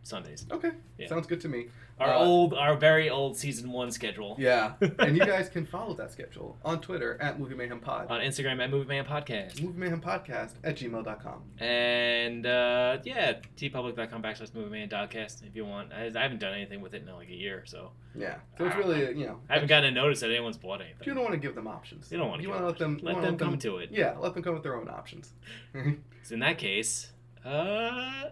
Sundays. Okay. Yeah. Sounds good to me. Our Uh, old, our very old season one schedule. Yeah. and you <laughs> guys can follow that schedule on Twitter at Movie Mayhem Pod. on Instagram at Movie Mayhem Podcast. Movie Mayhem Podcast at gmail.com. And uh, yeah, teepublic.com backslash Movie Mayhem Podcast if you want. I, I haven't done anything with it in like a year, so Yeah. So it's really, you know, I haven't gotten a notice that anyone's bought anything. you don't want to give them options. You don't want to You want to let them. let wanna them come to it. Yeah, let them come with their own options. <laughs> So in that case, uh,